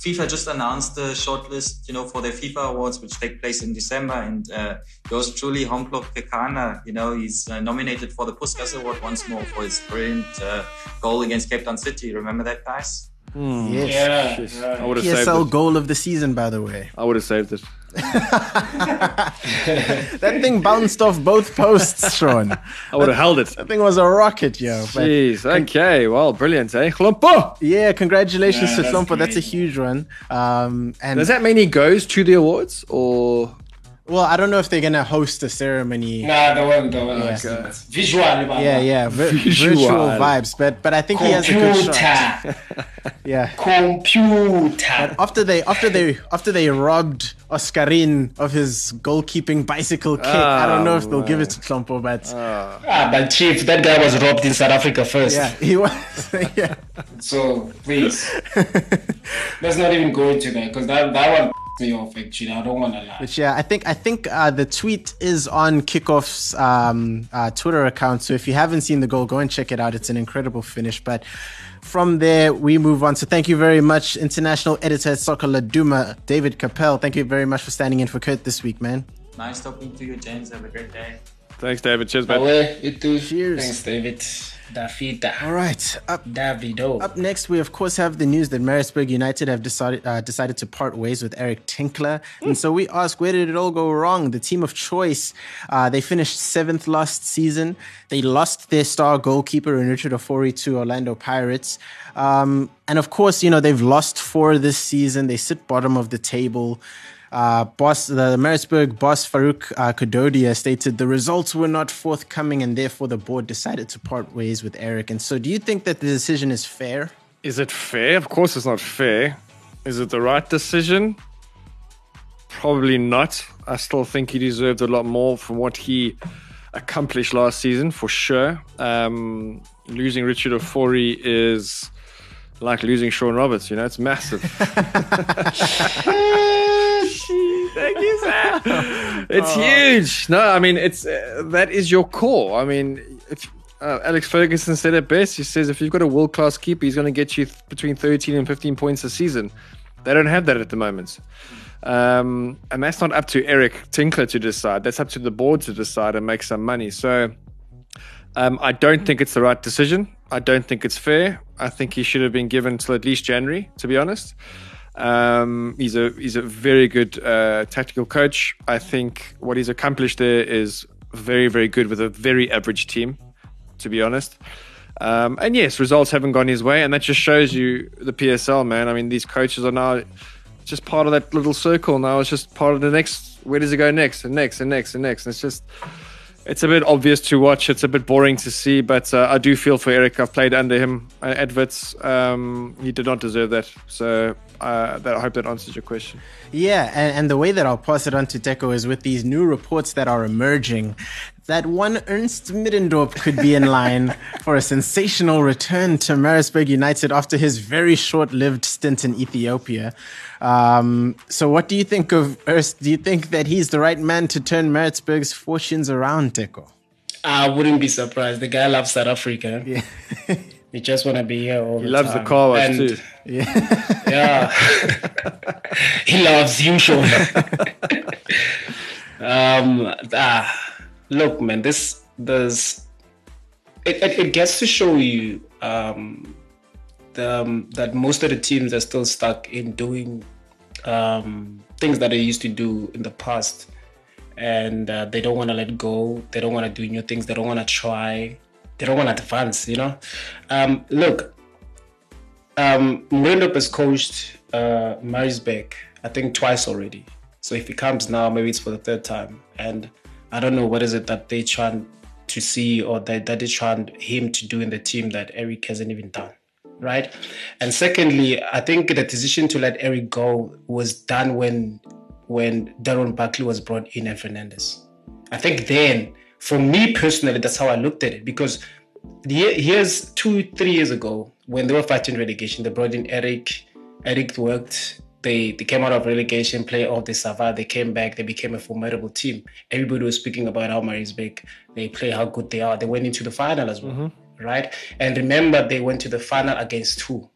[SPEAKER 10] FIFA just announced the shortlist, you know, for their FIFA awards, which take place in December. And uh, yours truly, Hlompho Kekana, you know, he's uh, nominated for the Puskas Award once more for his brilliant uh, goal against Cape Town City. Remember that, guys?
[SPEAKER 3] Mm. Yes.
[SPEAKER 5] Yeah,
[SPEAKER 4] Jeez,
[SPEAKER 5] yeah.
[SPEAKER 4] I would have saved
[SPEAKER 3] PSL
[SPEAKER 4] it.
[SPEAKER 3] goal of the season, by the way.
[SPEAKER 4] I would have saved it. [laughs]
[SPEAKER 3] That thing bounced off both posts, Sean.
[SPEAKER 4] I would have held it.
[SPEAKER 3] That thing was a rocket, yo. But
[SPEAKER 4] Jeez. Okay. Well, brilliant, eh? Hlompho!
[SPEAKER 3] yeah, congratulations
[SPEAKER 5] Yeah,
[SPEAKER 3] to
[SPEAKER 5] that's
[SPEAKER 3] Hlompho. That's a huge one. Um, and
[SPEAKER 4] Does that mean he goes to the awards or?
[SPEAKER 3] Well, I don't know if they're gonna host a ceremony.
[SPEAKER 5] Nah, the one, the one.
[SPEAKER 3] Yeah.
[SPEAKER 5] Visual.
[SPEAKER 3] Yeah, yeah, vir-
[SPEAKER 4] Visual.
[SPEAKER 3] virtual vibes, but but I think he has a good shot. [laughs] Yeah.
[SPEAKER 5] Computer.
[SPEAKER 3] After they after they after they robbed Oscarine of his goalkeeping bicycle kick, I don't know if they'll give it to Hlompho, but
[SPEAKER 5] Ah, but chief, that guy was robbed in South Africa first.
[SPEAKER 3] yeah, he was. [laughs] yeah.
[SPEAKER 5] So please, let's not even go into that because that that one me off. Actually, I don't want to lie.
[SPEAKER 3] But yeah, I think I think uh, the tweet is on Kickoff's um, uh, Twitter account. So if you haven't seen the goal, go and check it out. It's an incredible finish. But from there, we move on. So thank you very much, international editor at Soccer Laduma, David Capel. Thank you very much for standing in for Kurt this week, man.
[SPEAKER 10] Nice talking to you, James. Have a great day.
[SPEAKER 4] Thanks, David. Cheers, mate.
[SPEAKER 5] You too.
[SPEAKER 3] Cheers.
[SPEAKER 5] Thanks, David. Dafita.
[SPEAKER 3] All right, up
[SPEAKER 5] Davido.
[SPEAKER 3] Up next, we of course have the news that Maritzburg United have decided uh, decided to part ways with Eric Tinkler, and so we ask, where did it all go wrong? The team of choice, uh, they finished seventh last season. They lost their star goalkeeper Richard Ofori to Orlando Pirates, um, and of course, you know they've lost four this season. They sit bottom of the table. Uh, boss, the Maritzburg boss Farouk uh, Kadodia stated the results were not forthcoming, and therefore the board decided to part ways with Eric. And so, do you think that the decision is fair?
[SPEAKER 4] Is it fair? Of course, it's not fair. Is it the right decision? Probably not. I still think he deserved a lot more from what he accomplished last season, for sure. Um, losing Richard Ofori is like losing Sean Roberts. You know, it's massive. [laughs] [laughs] Thank you, sir. It's huge. No, I mean, it's uh, that is your core. I mean, if uh, Alex Ferguson said it best, he says if you've got a world class keeper, he's going to get you th- between 13 and 15 points a season. They don't have that at the moment. Um, and that's not up to Eric Tinkler to decide. That's up to the board to decide and make some money. So um, I don't think it's the right decision. I don't think it's fair. I think he should have been given till at least January, to be honest. Um, he's a he's a very good uh, tactical coach. I think what he's accomplished there is very very good with a very average team, to be honest. Um, and yes, results haven't gone his way, and that just shows you the PSL, man. I mean, these coaches are now just part of that little circle. Now it's just part of the next. Where does it go next and next and next and next? And it's just it's a bit obvious to watch. It's a bit boring to see, but uh, I do feel for Eric. I've played under him at Adverts. Um, he did not deserve that. So uh, that, I hope that answers your question.
[SPEAKER 3] Yeah, and, and the way that I'll pass it on to Deco is with these new reports that are emerging that one Ernst Middendorp could be in line [laughs] for a sensational return to Maritzburg United after his very short lived stint in Ethiopia. Um, so, what do you think of Ernst? Do you think that he's the right man to turn Maritzburg's fortunes around, Deco?
[SPEAKER 5] I wouldn't be surprised. The guy loves South Africa.
[SPEAKER 3] Yeah. [laughs]
[SPEAKER 5] he just want to be here all
[SPEAKER 4] He
[SPEAKER 5] the
[SPEAKER 4] loves the car wash
[SPEAKER 5] And-
[SPEAKER 4] too.
[SPEAKER 3] Yeah. [laughs]
[SPEAKER 5] Yeah. he loves you, Sean. [laughs] um, ah, look, man, this there's it, it, it gets to show you um, the, um, that most of the teams are still stuck in doing um, things that they used to do in the past, and uh, they don't want to let go. They don't want to do new things. They don't want to try. They don't want to advance. You know, um, look, um, Middendorp has coached uh, Maritzburg, I think twice already. So if he comes now, maybe it's for the third time. And I don't know what is it that they trying to see or that, that they trying him to do in the team that Eric hasn't even done. Right. And secondly, I think the decision to let Eric go was done when when Darren Buckley was brought in and Fernandez. I think then for me personally, that's how I looked at it because here's two, three years ago when they were fighting relegation, they brought in Eric. Eric worked. They they came out of relegation, play off, they survived, they came back, they became a formidable team. Everybody was speaking about how Maritzburg, they play how good they are. They went into the final as well, mm-hmm. right? And remember, they went to the final against who?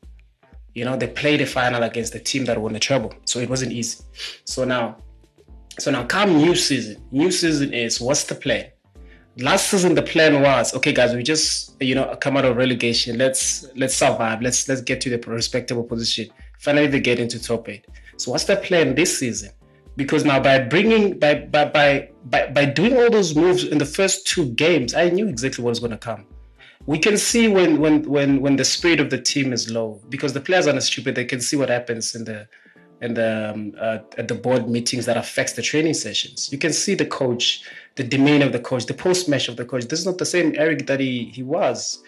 [SPEAKER 5] You know, they played the final against the team that won the treble. So it wasn't easy. So now, so now come new season. New season is what's the plan? Last season the plan was okay guys we just you know come out of relegation. Let's let's survive. Let's let's get to the respectable position. Finally they get into top eight. So what's the plan this season? Because now by bringing by by by by, by doing all those moves in the first two games i knew exactly what was going to come. We can see when when when when the spirit of the team is low because the players are not stupid. They can see what happens in the in the um, uh, at the board meetings that affects the training sessions. You can see the coach, the demeanor of the coach, the post match of the coach. This is not the same Eric that he he was,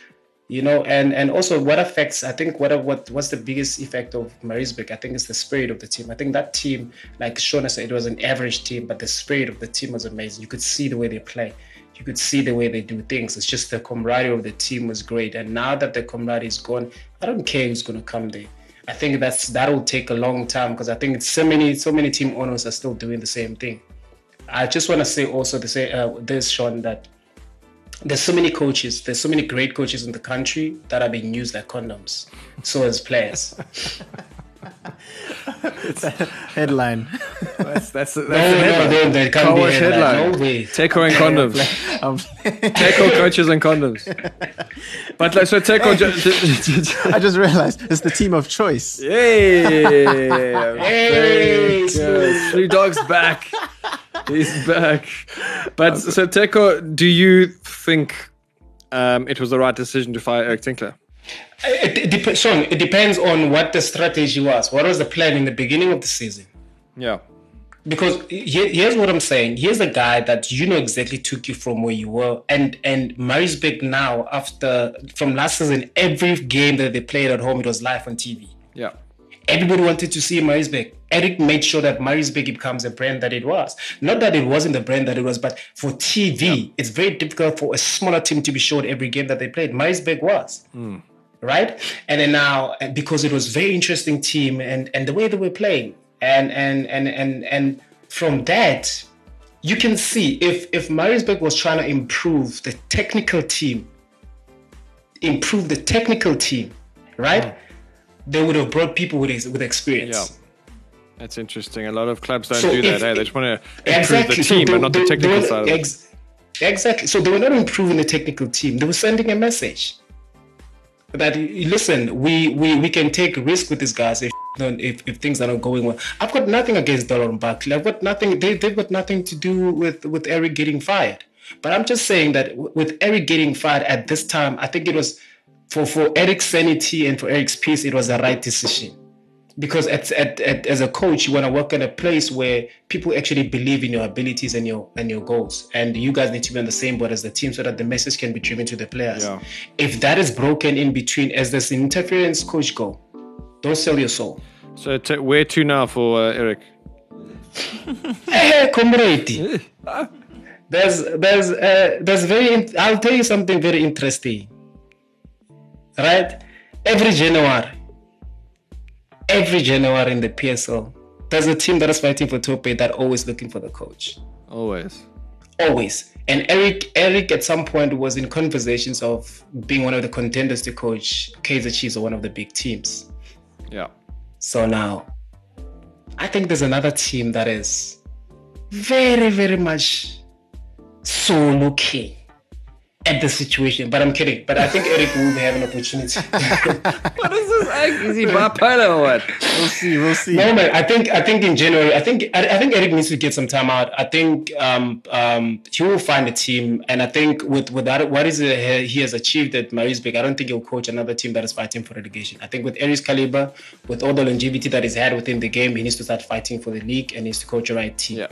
[SPEAKER 5] you know. And and also what affects. I think what what what's the biggest effect of Maritzburg? I think it's the spirit of the team. I think that team, like Shona said, it was an average team, but the spirit of the team was amazing. You could see the way they play. You could see the way they do things. It's just the camaraderie of the team was great. And now that the camaraderie is gone, I don't care who's going to come there I think that's that'll take a long time because I think so many so many team owners are still doing the same thing. I just want to say also to say uh, this, Sean, that there's so many coaches, there's so many great coaches in the country that are being used like condoms. So as players.
[SPEAKER 3] it's [laughs] a [laughs] headline.
[SPEAKER 4] That's that's, that's no, headline. No, there can't be headline. headline. No way. Teko and condoms. [laughs] Teko coaches and condoms. But like, so Teko.
[SPEAKER 3] I just realized it's the team of choice.
[SPEAKER 4] Yeah. hey, Blue Dog's back. He's back. But so Teko, do you think um, it was the right decision to fire Eric Tinkler?
[SPEAKER 5] It, it, Sean, it depends on what the strategy was. What was the plan in the beginning of the season?
[SPEAKER 4] Yeah.
[SPEAKER 5] Because here, here's what I'm saying. Here's a guy that you know exactly took you from where you were, and and Maritzburg now after from last season, every game that they played at home, it was live on TV.
[SPEAKER 4] Yeah.
[SPEAKER 5] Everybody wanted to see Maritzburg. Eric made sure that Maritzburg becomes a brand that it was. Not that it wasn't the brand that it was, but for TV, yeah. it's very difficult for a smaller team to be showed every game that they played. Maritzburg was. Mm right? And then now because it was very interesting team and and the way they were playing, and and and and and from that, you can see if if Maritzburg was trying to improve the technical team, improve the technical team, right? Mm. They would have brought people with with experience.
[SPEAKER 4] Yeah. That's interesting. A lot of clubs don't so do that. Hey, eh? they just want to improve exactly. the team, so they, but not the technical side of it.
[SPEAKER 5] Exactly. So they were not improving the technical team. They were sending a message that listen, we we we can take risk with these guys if if, if things are not going well. I've got nothing against Dollar Barkley. I've got nothing. They they've got nothing to do with with Eric getting fired. But I'm just saying that with Eric getting fired at this time, I think it was for for Eric's sanity and for Eric's peace, it was the right decision. Because at, at, at, as a coach you want to work in a place where people actually believe in your abilities and your and your goals. And you guys need to be on the same board as the team so that the message can be driven to the players. Yeah. if that is broken in between as this interference coach go don't sell your soul.
[SPEAKER 4] So t- where to now for uh, eric?
[SPEAKER 5] Hey [laughs] comrade. There's there's uh, there's very in- i'll tell you something very interesting right every january every January in the PSL, there's a team that is fighting for top eight that always looking for the coach.
[SPEAKER 4] Always.
[SPEAKER 5] Always. And Eric, Eric at some point was in conversations of being one of the contenders to coach Kaizer Chiefs or one of the big teams.
[SPEAKER 4] Yeah.
[SPEAKER 5] So now, I think there's another team that is very, very much so looking at the situation. But I'm kidding. But I think Eric will have an opportunity. [laughs]
[SPEAKER 4] what is this? Is he bipolar or what?
[SPEAKER 3] We'll see. We'll see.
[SPEAKER 5] No man. I think I think in January. I think I, I think Eric needs to get some time out. I think um, um, he will find a team, and I think with with that, what is it he has achieved at Maritzburg, I don't think he'll coach another team that is fighting for relegation. I think with Eric's caliber, with all the longevity that he's had within the game, he needs to start fighting for the league and needs to coach the right team.
[SPEAKER 4] Yeah.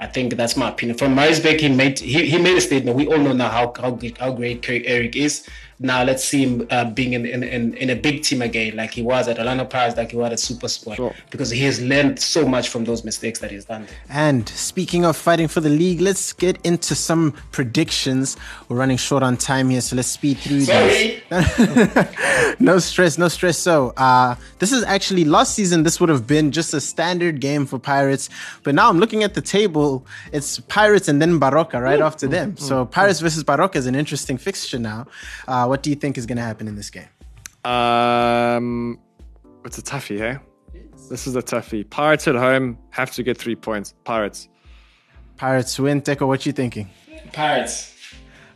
[SPEAKER 5] I think that's my opinion. From Maritzburg, he made he, he made a statement. We all know now how how, how great Eric is. Now let's see him uh, being in, in, in, in a big team again, like he was at Orlando Pirates, like he was at Super Sport,
[SPEAKER 4] Sure.
[SPEAKER 5] because he has learned so much from those mistakes that he's done.
[SPEAKER 3] And speaking of fighting for the league, let's get into some predictions. We're running short on time here, so let's speed through
[SPEAKER 5] Sorry.
[SPEAKER 3] these. [laughs] no stress, no stress. So, uh, this is actually last season. This would have been just a standard game for Pirates, but now I'm looking at the table. It's Pirates and then Baroka right after them. So, Pirates versus Baroka is an interesting fixture now. Uh, what do you think is going to happen in this game?
[SPEAKER 4] Um, it's a toughie, hey? This is a toughie. Pirates at home have to get three points. Pirates.
[SPEAKER 3] Pirates win. Teko, what you thinking?
[SPEAKER 5] Pirates.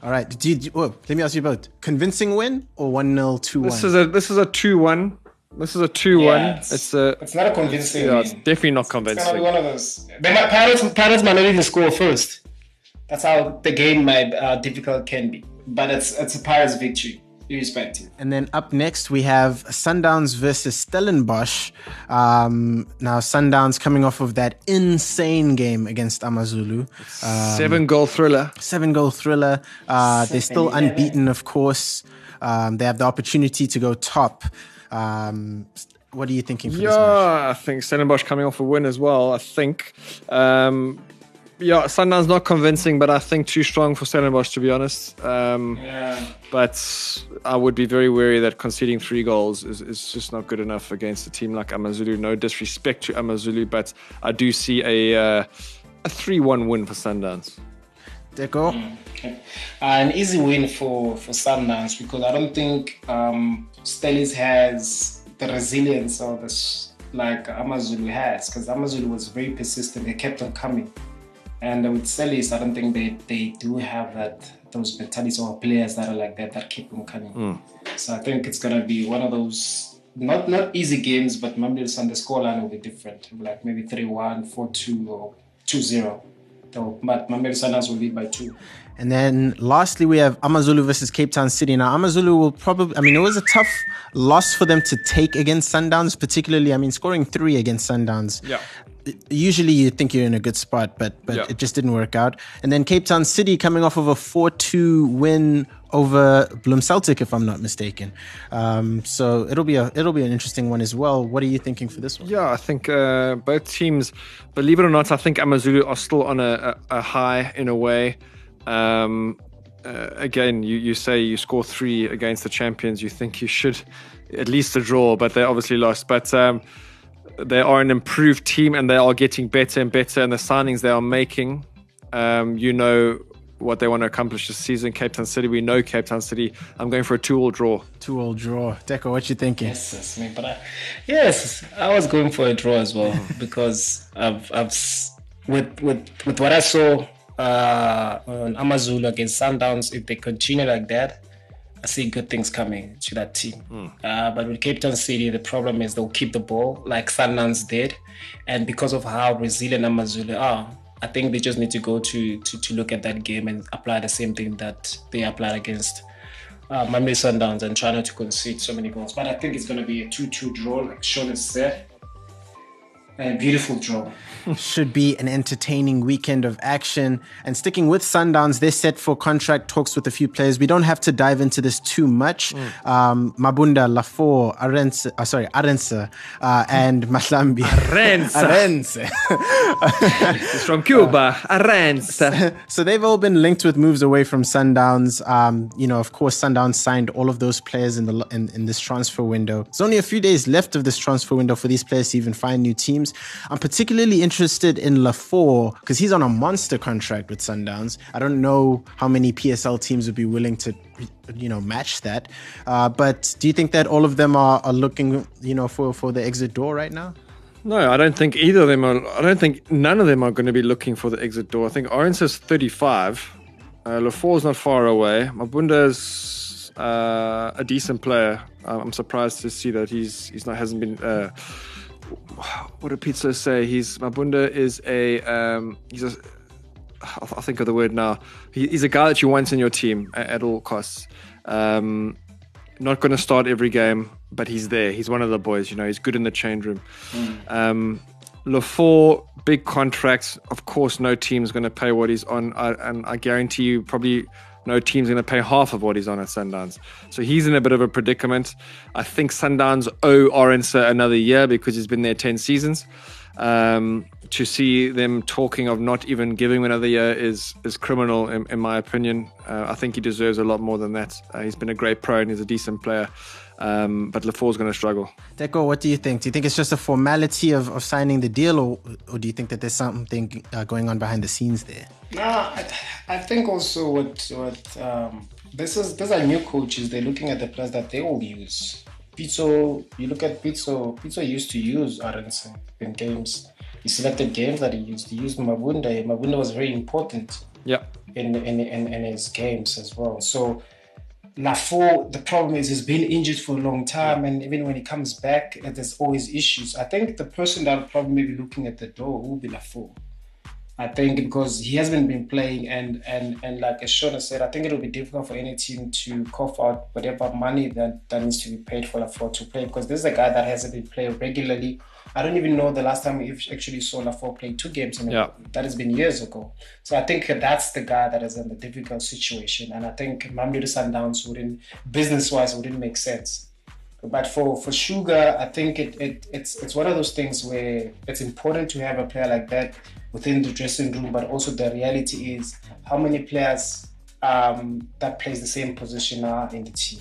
[SPEAKER 3] All right. Do you, do- oh, let me ask you both. Convincing win or 1 0 2 1?
[SPEAKER 4] This is a this is a two one. This is a two one.
[SPEAKER 5] Yeah, it's-
[SPEAKER 4] It's a
[SPEAKER 5] It's not a convincing
[SPEAKER 4] yeah, it's definitely not convincing.
[SPEAKER 5] It's gonna be one of those. They might, Pirates, Pirates might not even score first. That's how the game might uh, difficult can be. But it's it's a Pirates victory, irrespective.
[SPEAKER 3] And then up next, we have Sundowns versus Stellenbosch. Um, now, Sundowns coming off of that insane game against Amazulu. Um,
[SPEAKER 4] Seven goal thriller.
[SPEAKER 3] seven goal thriller. Uh, they're still
[SPEAKER 5] Seven,
[SPEAKER 3] unbeaten, of course. Um, they have the opportunity to go top. Um, what are you thinking for this match?
[SPEAKER 4] Yeah, I think Stellenbosch coming off a win as well. I think. Um, yeah, Sundowns not convincing, but I think too strong for Stellenbosch to be honest. Um,
[SPEAKER 5] Yeah.
[SPEAKER 4] But I would be very wary that conceding three goals is, is just not good enough against a team like Amazulu. No disrespect to Amazulu, but I do see a uh, a three-one win for Sundowns.
[SPEAKER 3] Deco?
[SPEAKER 5] Okay. an easy win for for Sundowns because I don't think um, Stellies has the resilience or this like Amazulu has because Amazulu was very persistent. They kept on coming, and with Stellies, I don't think they they do have that those mentalities or players that are like that that keep them coming. Hmm. So I think it's gonna be one of those not not easy games, but maybe some the scoreline will be different, like maybe 3-1, 4-2, or 2-0. So, but Mamelodi Sundowns will lead by two.
[SPEAKER 3] And then lastly, we have Amazulu versus Cape Town City. Now, Amazulu will probably, I mean, it was a tough loss for them to take against Sundowns, particularly, I mean, scoring three against Sundowns.
[SPEAKER 4] Yeah.
[SPEAKER 3] Usually you think you're in a good spot, but but
[SPEAKER 4] Yeah.
[SPEAKER 3] it just didn't work out. And then Cape Town City coming off of a 4 2 win over Bloem Celtic, if I'm not mistaken. Um, so it'll be a it'll be an interesting one as well. What are you thinking for this one?
[SPEAKER 4] Yeah, I think uh, both teams, believe it or not, I think Amazulu are still on a, a, a high in a way. Um, uh, again, you, you say you score three against the champions, you think you should at least a draw, but they obviously lost. But um, they are an improved team and they are getting better and better. And the signings they are making, um, you know what they want to accomplish this season. Cape Town City, we know Cape Town City. I'm going for a two-all draw.
[SPEAKER 3] Two all draw. Deco, what you thinking?
[SPEAKER 5] Yes, that's me. But I, yes, I was going for a draw as well [laughs] because I've, I've with with with what I saw uh, on Amazulu against Sundowns. If they continue like that, I see good things coming to that team. Uh, but with Cape Town City, the problem is they'll keep the ball like Sundowns did, and because of how resilient Amazulu are. I think they just need to go to, to to look at that game and apply the same thing that they applied against uh, Mamelodi Sundowns and try not to concede so many goals. But I think it's going to be a 2-2 draw, like Sean has said. A beautiful draw.
[SPEAKER 3] should be an entertaining weekend of action. And sticking with Sundowns, they're set for contract talks with a few players. We don't have to dive into this too much. Um, Mabunda, Laffor, Arense, uh, sorry, Arense, uh, and Maslambi.
[SPEAKER 4] Arense.
[SPEAKER 3] Arense.
[SPEAKER 4] It's from Cuba, Aranza. [laughs]
[SPEAKER 3] so they've all been linked with moves away from Sundowns. Um, you know, of course, Sundowns signed all of those players in the in, in this transfer window. There's only a few days left of this transfer window for these players to even find new teams. I'm particularly interested in Laffor because he's on a monster contract with Sundowns. I don't know how many PSL teams would be willing to, you know, match that. Uh, but do you think that all of them are, are looking, you know, for for the exit door right now?
[SPEAKER 4] No, I don't think either of them are. I don't think none of them are going to be looking for the exit door. I think Orange is 35. Uh, Laffor's not far away. Mabunda's uh, a decent player. Um, I'm surprised to see that he's he's not hasn't been. Uh, [sighs] what did Pitso say? He's Mabunda is a um, he's a. I'll, think of the word now. He, he's a guy that you want in your team at, at all costs. Um, not going to start every game, but he's there. He's one of the boys. You know, he's good in the change room. Um, Laffor, big contracts. Of course, no team's going to pay what he's on. I, and I guarantee you, probably no team's going to pay half of what he's on at Sundowns. So he's in a bit of a predicament. I think Sundowns owe Arendse another year because he's been there 10 seasons. Um, to see them talking of not even giving him another year is is criminal, in, in my opinion. Uh, I think he deserves a lot more than that. Uh, he's been a great pro and he's a decent player. Um, but Laffor's going to struggle.
[SPEAKER 3] Deco, what do you think? Do you think it's just a formality of, of signing the deal, or, or do you think that there's something uh, going on behind the scenes there?
[SPEAKER 5] No, I, I think also what what um, this is these are new coaches. They're looking at the players that they will use. Pitso, you look at Pitso. Pitso used to use Arendse in games. He selected games that he used. He used Mabunda. Mabunda was very important.
[SPEAKER 4] Yeah.
[SPEAKER 5] In in, in, in his games as well. So Laffor, the problem is he's been injured for a long time, and even when he comes back, uh, there's always issues. I think the person that will probably be looking at the door will be Laffor. I think because he hasn't been playing, and and and like as Shona said, I think it will be difficult for any team to cough out whatever money that, that needs to be paid for Laffor to play because this is a guy that hasn't been playing regularly I don't even know the last time we actually saw Laffor play two games in a
[SPEAKER 4] yeah.
[SPEAKER 5] That has been years ago. So I think that's the guy that is in the difficult situation. And I think Mamelodi Sundowns wouldn't, business wise, wouldn't make sense. But for, for Sugar, I think it, it it's it's one of those things where it's important to have a player like that within the dressing room, but also the reality is how many players um, that plays the same position are in the team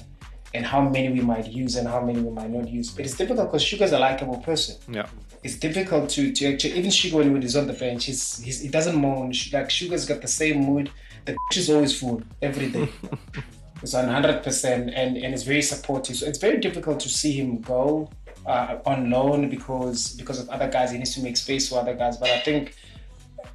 [SPEAKER 5] and how many we might use and how many we might not use. But it's difficult because Sugar's a likable person.
[SPEAKER 4] Yeah.
[SPEAKER 5] It's difficult to, to actually, even Sugar when he's on the bench, he's, he's, he doesn't moan. Like Sugar's got the same mood. The pitch is always full every day. [laughs] it's 100% and, and it's very supportive. So it's very difficult to see him go uh, on loan because because of other guys. He needs to make space for other guys. But I think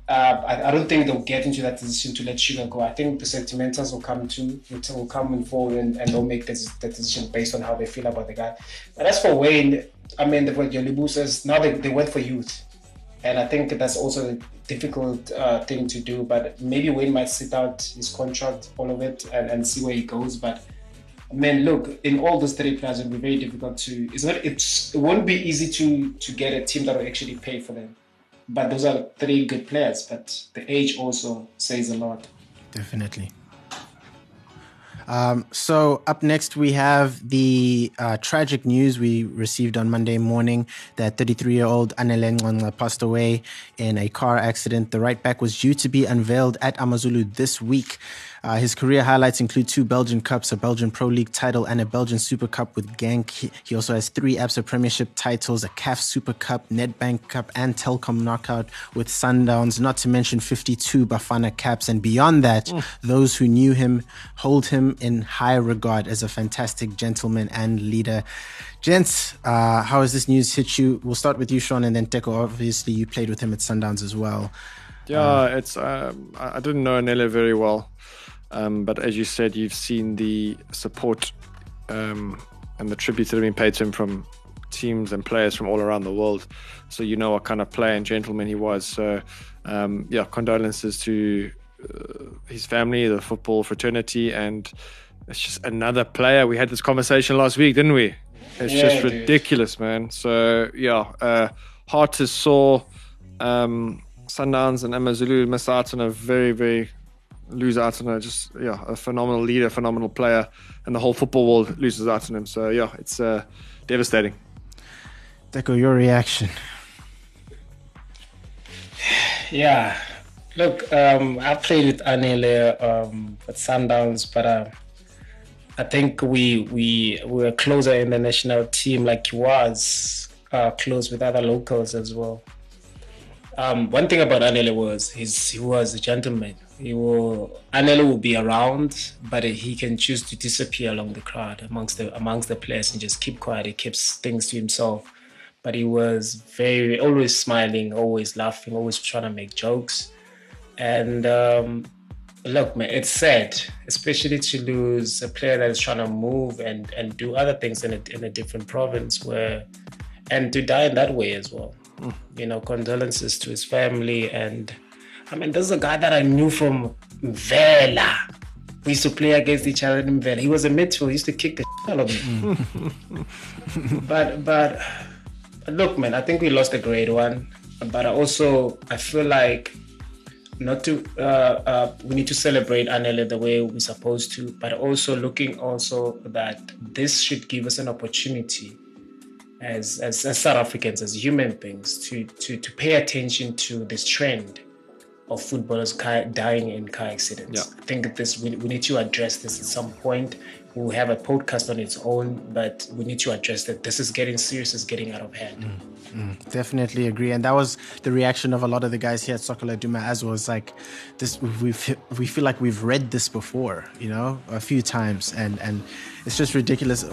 [SPEAKER 5] uh, I, I, don't think they'll get into that decision to let Sugar go. I think the sentimentals will come to will come forward and, and they'll make the, the, decision based on how they feel about the guy. But as for Wayne, I mean, the, what Yolibu says, now they, they went for youth. And I think that's also a difficult uh, thing to do. But maybe Wayne might sit out his contract, all of it, and, and see where he goes. But I mean, look, in all those three players, it'll be very difficult to. It's not. It's it won't be easy to to get a team that will actually pay for them but those are three good players. But the age also says a lot.
[SPEAKER 3] Definitely. Um, so up next we have the uh, tragic news we received on Monday morning that 33-year-old Anele passed away in a car accident. The right back was due to be unveiled at Amazulu this week. Uh, his career highlights include two Belgian Cups, a Belgian Pro League title, and a Belgian Super Cup with Genk. He also has three ABSA Premiership titles, a CAF Super Cup, Nedbank Cup, and Telkom Knockout with Sundowns, not to mention 52 Bafana caps. And beyond that, mm. those who knew him hold him in high regard as a fantastic gentleman and leader. Gents, uh, how has this news hit you? We'll start with you, Sean, and then Teko. Obviously, you played with him at Sundowns as well.
[SPEAKER 4] Yeah, uh, it's. Um, I didn't know Nele very well. Um, but as you said, you've seen the support um, and the tributes that have been paid to him from teams and players from all around the world. So you know what kind of player and gentleman he was. So um, yeah, condolences to uh, his family, the football fraternity, and it's just another player. We had this conversation last week, didn't we? It's yeah, just ridiculous, dude. man. So yeah, uh, heart is sore. Um, Sundowns and Amazulu missed out on a very, very lose out on a just yeah a phenomenal leader, phenomenal player, and the whole football world loses out on him. So yeah, it's uh, devastating.
[SPEAKER 3] Deco, your reaction?
[SPEAKER 5] Yeah, look, um, I played with Anele um, at Sundowns, but uh, I think we we we were closer in the national team, like he was uh, close with other locals as well. Um, one thing about Anele was he's, he was a gentleman he will Anelo will be around, but he can choose to disappear along the crowd amongst the amongst the players and just keep quiet. He keeps things to himself. But he was very always smiling, always laughing, always trying to make jokes. And um, look, man, it's sad, especially to lose a player that is trying to move and and do other things in a in a different province where, and to die in that way as well. Mm. You know, condolences to his family and I mean, this is a guy that I knew from Vela. We used to play against each other in Vela. He was a midfield. He used to kick the out of me. but but look, man, I think we lost a great one. But I also I feel like not to uh, uh, we need to celebrate Anele the way we're supposed to, but also looking also that this should give us an opportunity as as, as South Africans, as human beings, to to to pay attention to this trend of footballers car, dying in car accidents.
[SPEAKER 4] Yeah.
[SPEAKER 5] I think this we, we need to address this at some point. We'll have a podcast on its own, but we need to address that this is getting serious, it's getting out of hand.
[SPEAKER 3] Mm, mm, definitely agree, and that was the reaction of a lot of the guys here at Soccer Laduma as well. It's like this, we we feel like we've read this before, you know, a few times, and and it's just ridiculous.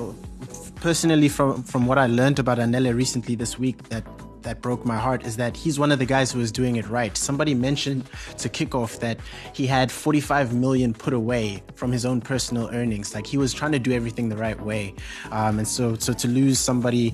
[SPEAKER 3] Personally, from from what I learned about Anele recently this week, that that broke my heart is that he's one of the guys who is doing it right. Somebody mentioned to kick off that he had 45 million put away from his own personal earnings. Like he was trying to do everything the right way, um, and so so to lose somebody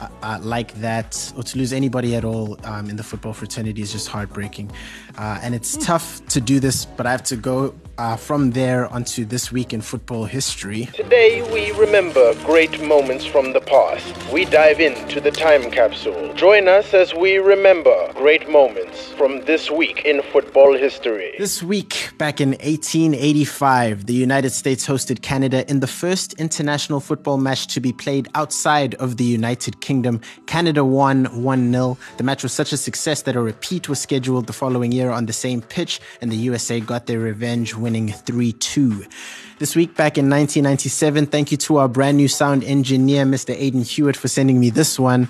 [SPEAKER 3] uh, uh, like that, or to lose anybody at all um, in the football fraternity is just heartbreaking. Uh, and it's tough to do this, but I have to go uh, from there onto this week in football history.
[SPEAKER 2] Today we remember great moments from the past. We dive into the time capsule. Join us as we remember great moments from this week in football history.
[SPEAKER 3] This week, back in 1885, the United States hosted Canada in the first international football match to be played outside of the United Kingdom. Canada won 1 0. The match was such a success that a repeat was scheduled the following year on the same pitch, and the USA got their revenge, winning 3 2. This week, back in 1997, thank you to our brand new sound engineer, Mr. Aidan Hewitt, for sending me this one.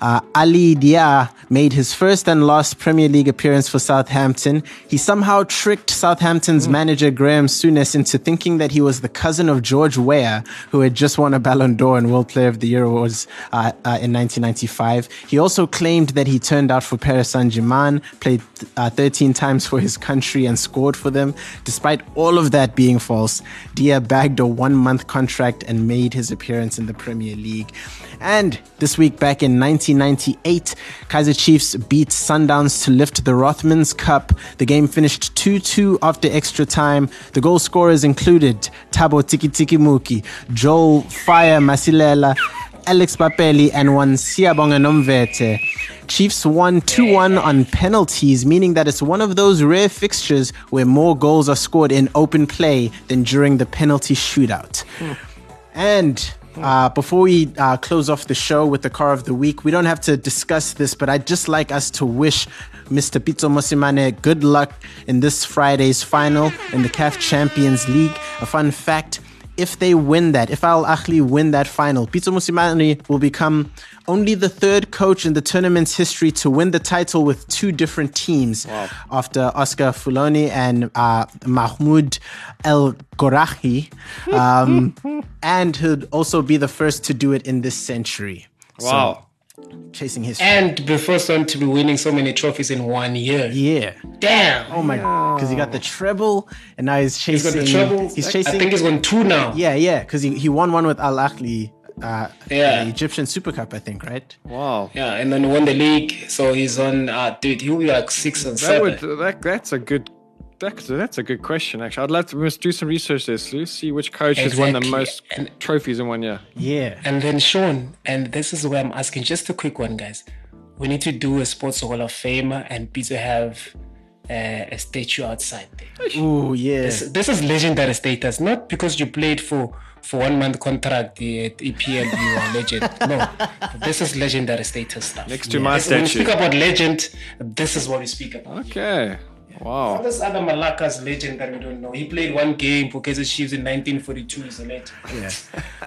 [SPEAKER 3] Uh, Ali Dia made his first and last Premier League appearance for Southampton. He somehow tricked Southampton's manager, Graham Souness, into thinking that he was the cousin of George Weah, who had just won a Ballon d'Or and World Player of the Year awards uh, uh, in 1995. He also claimed that he turned out for Paris Saint Germain, played uh, 13 times for his country, and scored for them. Despite all of that being false, Dia bagged a one month contract and made his appearance in the Premier League. And this week, back in 1998, Kaizer Chiefs beat Sundowns to lift the Rothmans Cup. The game finished 2 2 after extra time. The goal scorers included Thabo Tiki Tiki Mooki, Joel Fire Masilela, Alex Bapela, and one Siyabonga Nomvethe. Chiefs won 2 1 on penalties, meaning that it's one of those rare fixtures where more goals are scored in open play than during the penalty shootout. And uh, before we uh, close off the show with the car of the week, we don't have to discuss this, but I'd just like us to wish Mr. Pitso Mosimane good luck in this Friday's final in the CAF Champions League. A fun fact if they win that, if Al Ahly win that final, Pitso Mosimane will become only the third coach in the tournament's history to win the title with two different teams after Oscar Fulloné and uh, Mahmoud El Gohary. Um, [laughs] and he'd also be the first to do it in this century.
[SPEAKER 4] Wow.
[SPEAKER 3] Chasing history.
[SPEAKER 5] And before son to be winning so many trophies in one year.
[SPEAKER 3] yeah.
[SPEAKER 5] Damn.
[SPEAKER 3] Oh my! God. Because he got the treble, and now he's
[SPEAKER 5] He's
[SPEAKER 3] chasing.
[SPEAKER 5] got the treble.
[SPEAKER 3] He's chasing.
[SPEAKER 5] I think he's won two now.
[SPEAKER 3] Yeah, yeah. Because he, he won one with Al Ahly, uh,
[SPEAKER 5] Yeah.
[SPEAKER 3] the Egyptian Super Cup, I think, right?
[SPEAKER 4] Wow.
[SPEAKER 5] Yeah, and then he won the league. So he's on. Uh, dude, he'll be like six and
[SPEAKER 4] That
[SPEAKER 5] seven.
[SPEAKER 4] would that, that's a good that's, that's a good question actually. I'd love to must do some research there, Slu. See which coach has won the most
[SPEAKER 5] And-
[SPEAKER 4] trophies in one year.
[SPEAKER 3] Yeah.
[SPEAKER 5] And then Sean, and this is where I'm asking just a quick one, guys. We need to do a sports hall of fame and be to have uh, a statue outside there.
[SPEAKER 3] Ooh, yeah.
[SPEAKER 5] This, this is legendary status, not because you played for for one month contract at EPL, you are legend. [laughs] No, this is legendary status stuff.
[SPEAKER 4] Next to my
[SPEAKER 5] This- When we speak about legend, this is what we speak about.
[SPEAKER 4] Okay.
[SPEAKER 5] All
[SPEAKER 4] Wow.
[SPEAKER 5] this other Malaka's legend that we don't know. He played one game for Kaizer Chiefs in 1942. He's a legend.
[SPEAKER 3] Yeah.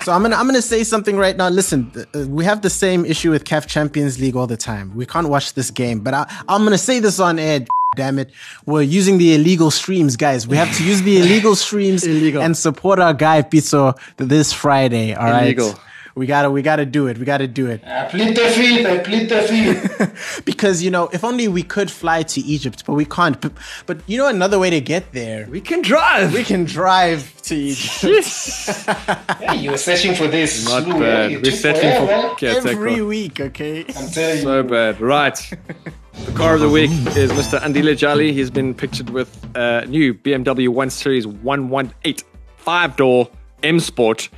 [SPEAKER 3] So I'm gonna I'm gonna say something right now. Listen, uh, we have the same issue with CAF Champions League all the time. We can't watch this game, but I, I'm gonna say this on air. [laughs] Damn it, we're using the illegal streams, guys. We have to use the [laughs] illegal streams and support our guy Pitso this Friday. All right,
[SPEAKER 4] Illegal.
[SPEAKER 3] We gotta we gotta do it. We gotta do it
[SPEAKER 5] I plead the fifth. I plead the fifth. [laughs]
[SPEAKER 3] because you know if only we could fly to Egypt, but we can't. But, but you know another way to get there.
[SPEAKER 4] We can drive.
[SPEAKER 3] We can drive to Egypt [laughs]
[SPEAKER 5] yeah, [laughs] you were searching for this.
[SPEAKER 4] Not
[SPEAKER 5] Slew,
[SPEAKER 4] bad.
[SPEAKER 5] yeah, you
[SPEAKER 4] We're
[SPEAKER 5] took
[SPEAKER 4] searching for
[SPEAKER 5] forever.
[SPEAKER 4] caretaker.
[SPEAKER 3] every week. Okay.
[SPEAKER 5] I'm telling you.
[SPEAKER 4] So bad. Right. The car of the week is Mr. Andile Jali. He's been pictured with a new BMW 1 Series 118 five door M Sport.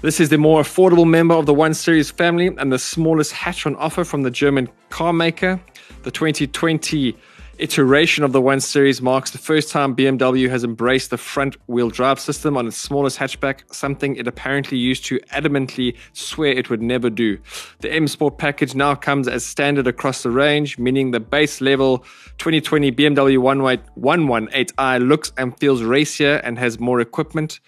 [SPEAKER 4] This is the more affordable member of the 1 Series family and the smallest hatch on offer from the German car maker. The 2020 iteration of the One Series marks the first time BMW has embraced the front wheel drive system on its smallest hatchback, something it apparently used to adamantly swear it would never do. The M Sport package now comes as standard across the range, meaning the base level 2020 BMW 118i looks and feels racier and has more equipment.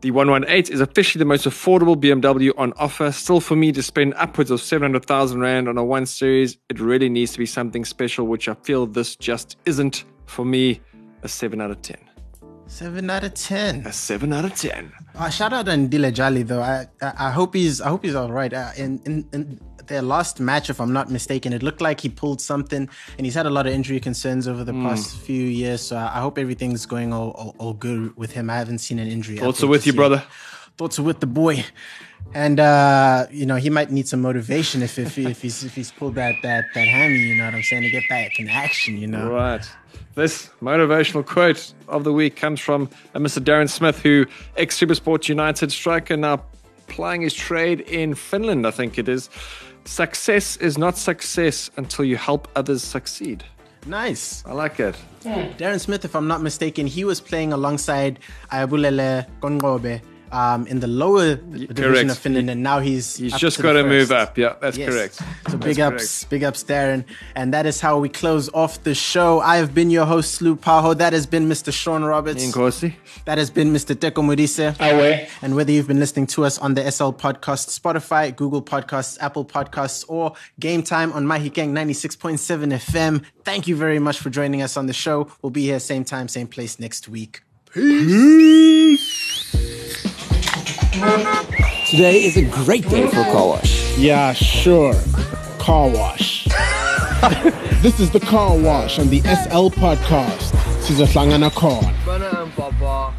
[SPEAKER 4] The 118 is officially the most affordable BMW on offer. Still, for me to spend upwards of 700,000 Rand on a 1 Series, it really needs to be something special, which I feel this just isn't. For me, a 7 out of 10.
[SPEAKER 3] Seven out of ten.
[SPEAKER 4] A 7 out of 10.
[SPEAKER 3] Uh, shout out Andile Jali though. I, I I hope he's I hope he's all right. Uh, in, in in their last match, if I'm not mistaken, it looked like he pulled something, and he's had a lot of injury concerns over the
[SPEAKER 4] Mm.
[SPEAKER 3] past few years. So I, hope everything's going all, all, all good with him. I haven't seen an injury.
[SPEAKER 4] Thoughts are with you, brother.
[SPEAKER 3] Thoughts are with the boy. And uh, you know he might need some motivation if if, if he's if he's pulled that that that hammy, you know what I'm saying, to get back in action, you know.
[SPEAKER 4] Right. This motivational quote of the week comes from uh, Mr. Darren Smith, who ex Supersport United striker, now plying his trade in Finland, I think it is. Success is not success until you help others succeed.
[SPEAKER 3] Nice.
[SPEAKER 4] I like it.
[SPEAKER 3] Darren Smith, if I'm not mistaken, he was playing alongside Ayabulele Kongobe um, in the lower division
[SPEAKER 4] correct.
[SPEAKER 3] of Finland, and now he's
[SPEAKER 4] He's just got
[SPEAKER 3] the
[SPEAKER 4] to move up. Yeah, that's
[SPEAKER 3] Yes.
[SPEAKER 4] correct.
[SPEAKER 3] So
[SPEAKER 4] That's
[SPEAKER 3] big ups,
[SPEAKER 4] correct.
[SPEAKER 3] big ups, Darren. And that is how we close off the show. I have been your host, Slu Paho. That has been Mr. Sean Roberts.
[SPEAKER 4] Inkosi.
[SPEAKER 3] That has been Mr. Teko Modise.
[SPEAKER 5] Awe.
[SPEAKER 3] And whether you've been listening to us on the SL Podcast, Spotify, Google Podcasts, Apple Podcasts, or Game Time on Mahikeng 96.7 FM, thank you very much for joining us on the show. We'll be here same time, same place next week.
[SPEAKER 1] Today is a great day for a car wash.
[SPEAKER 11] Yeah, sure. Car wash. [laughs] this is the car wash on the SL podcast. Sizohlangana khona.
[SPEAKER 12] Bana and Papa.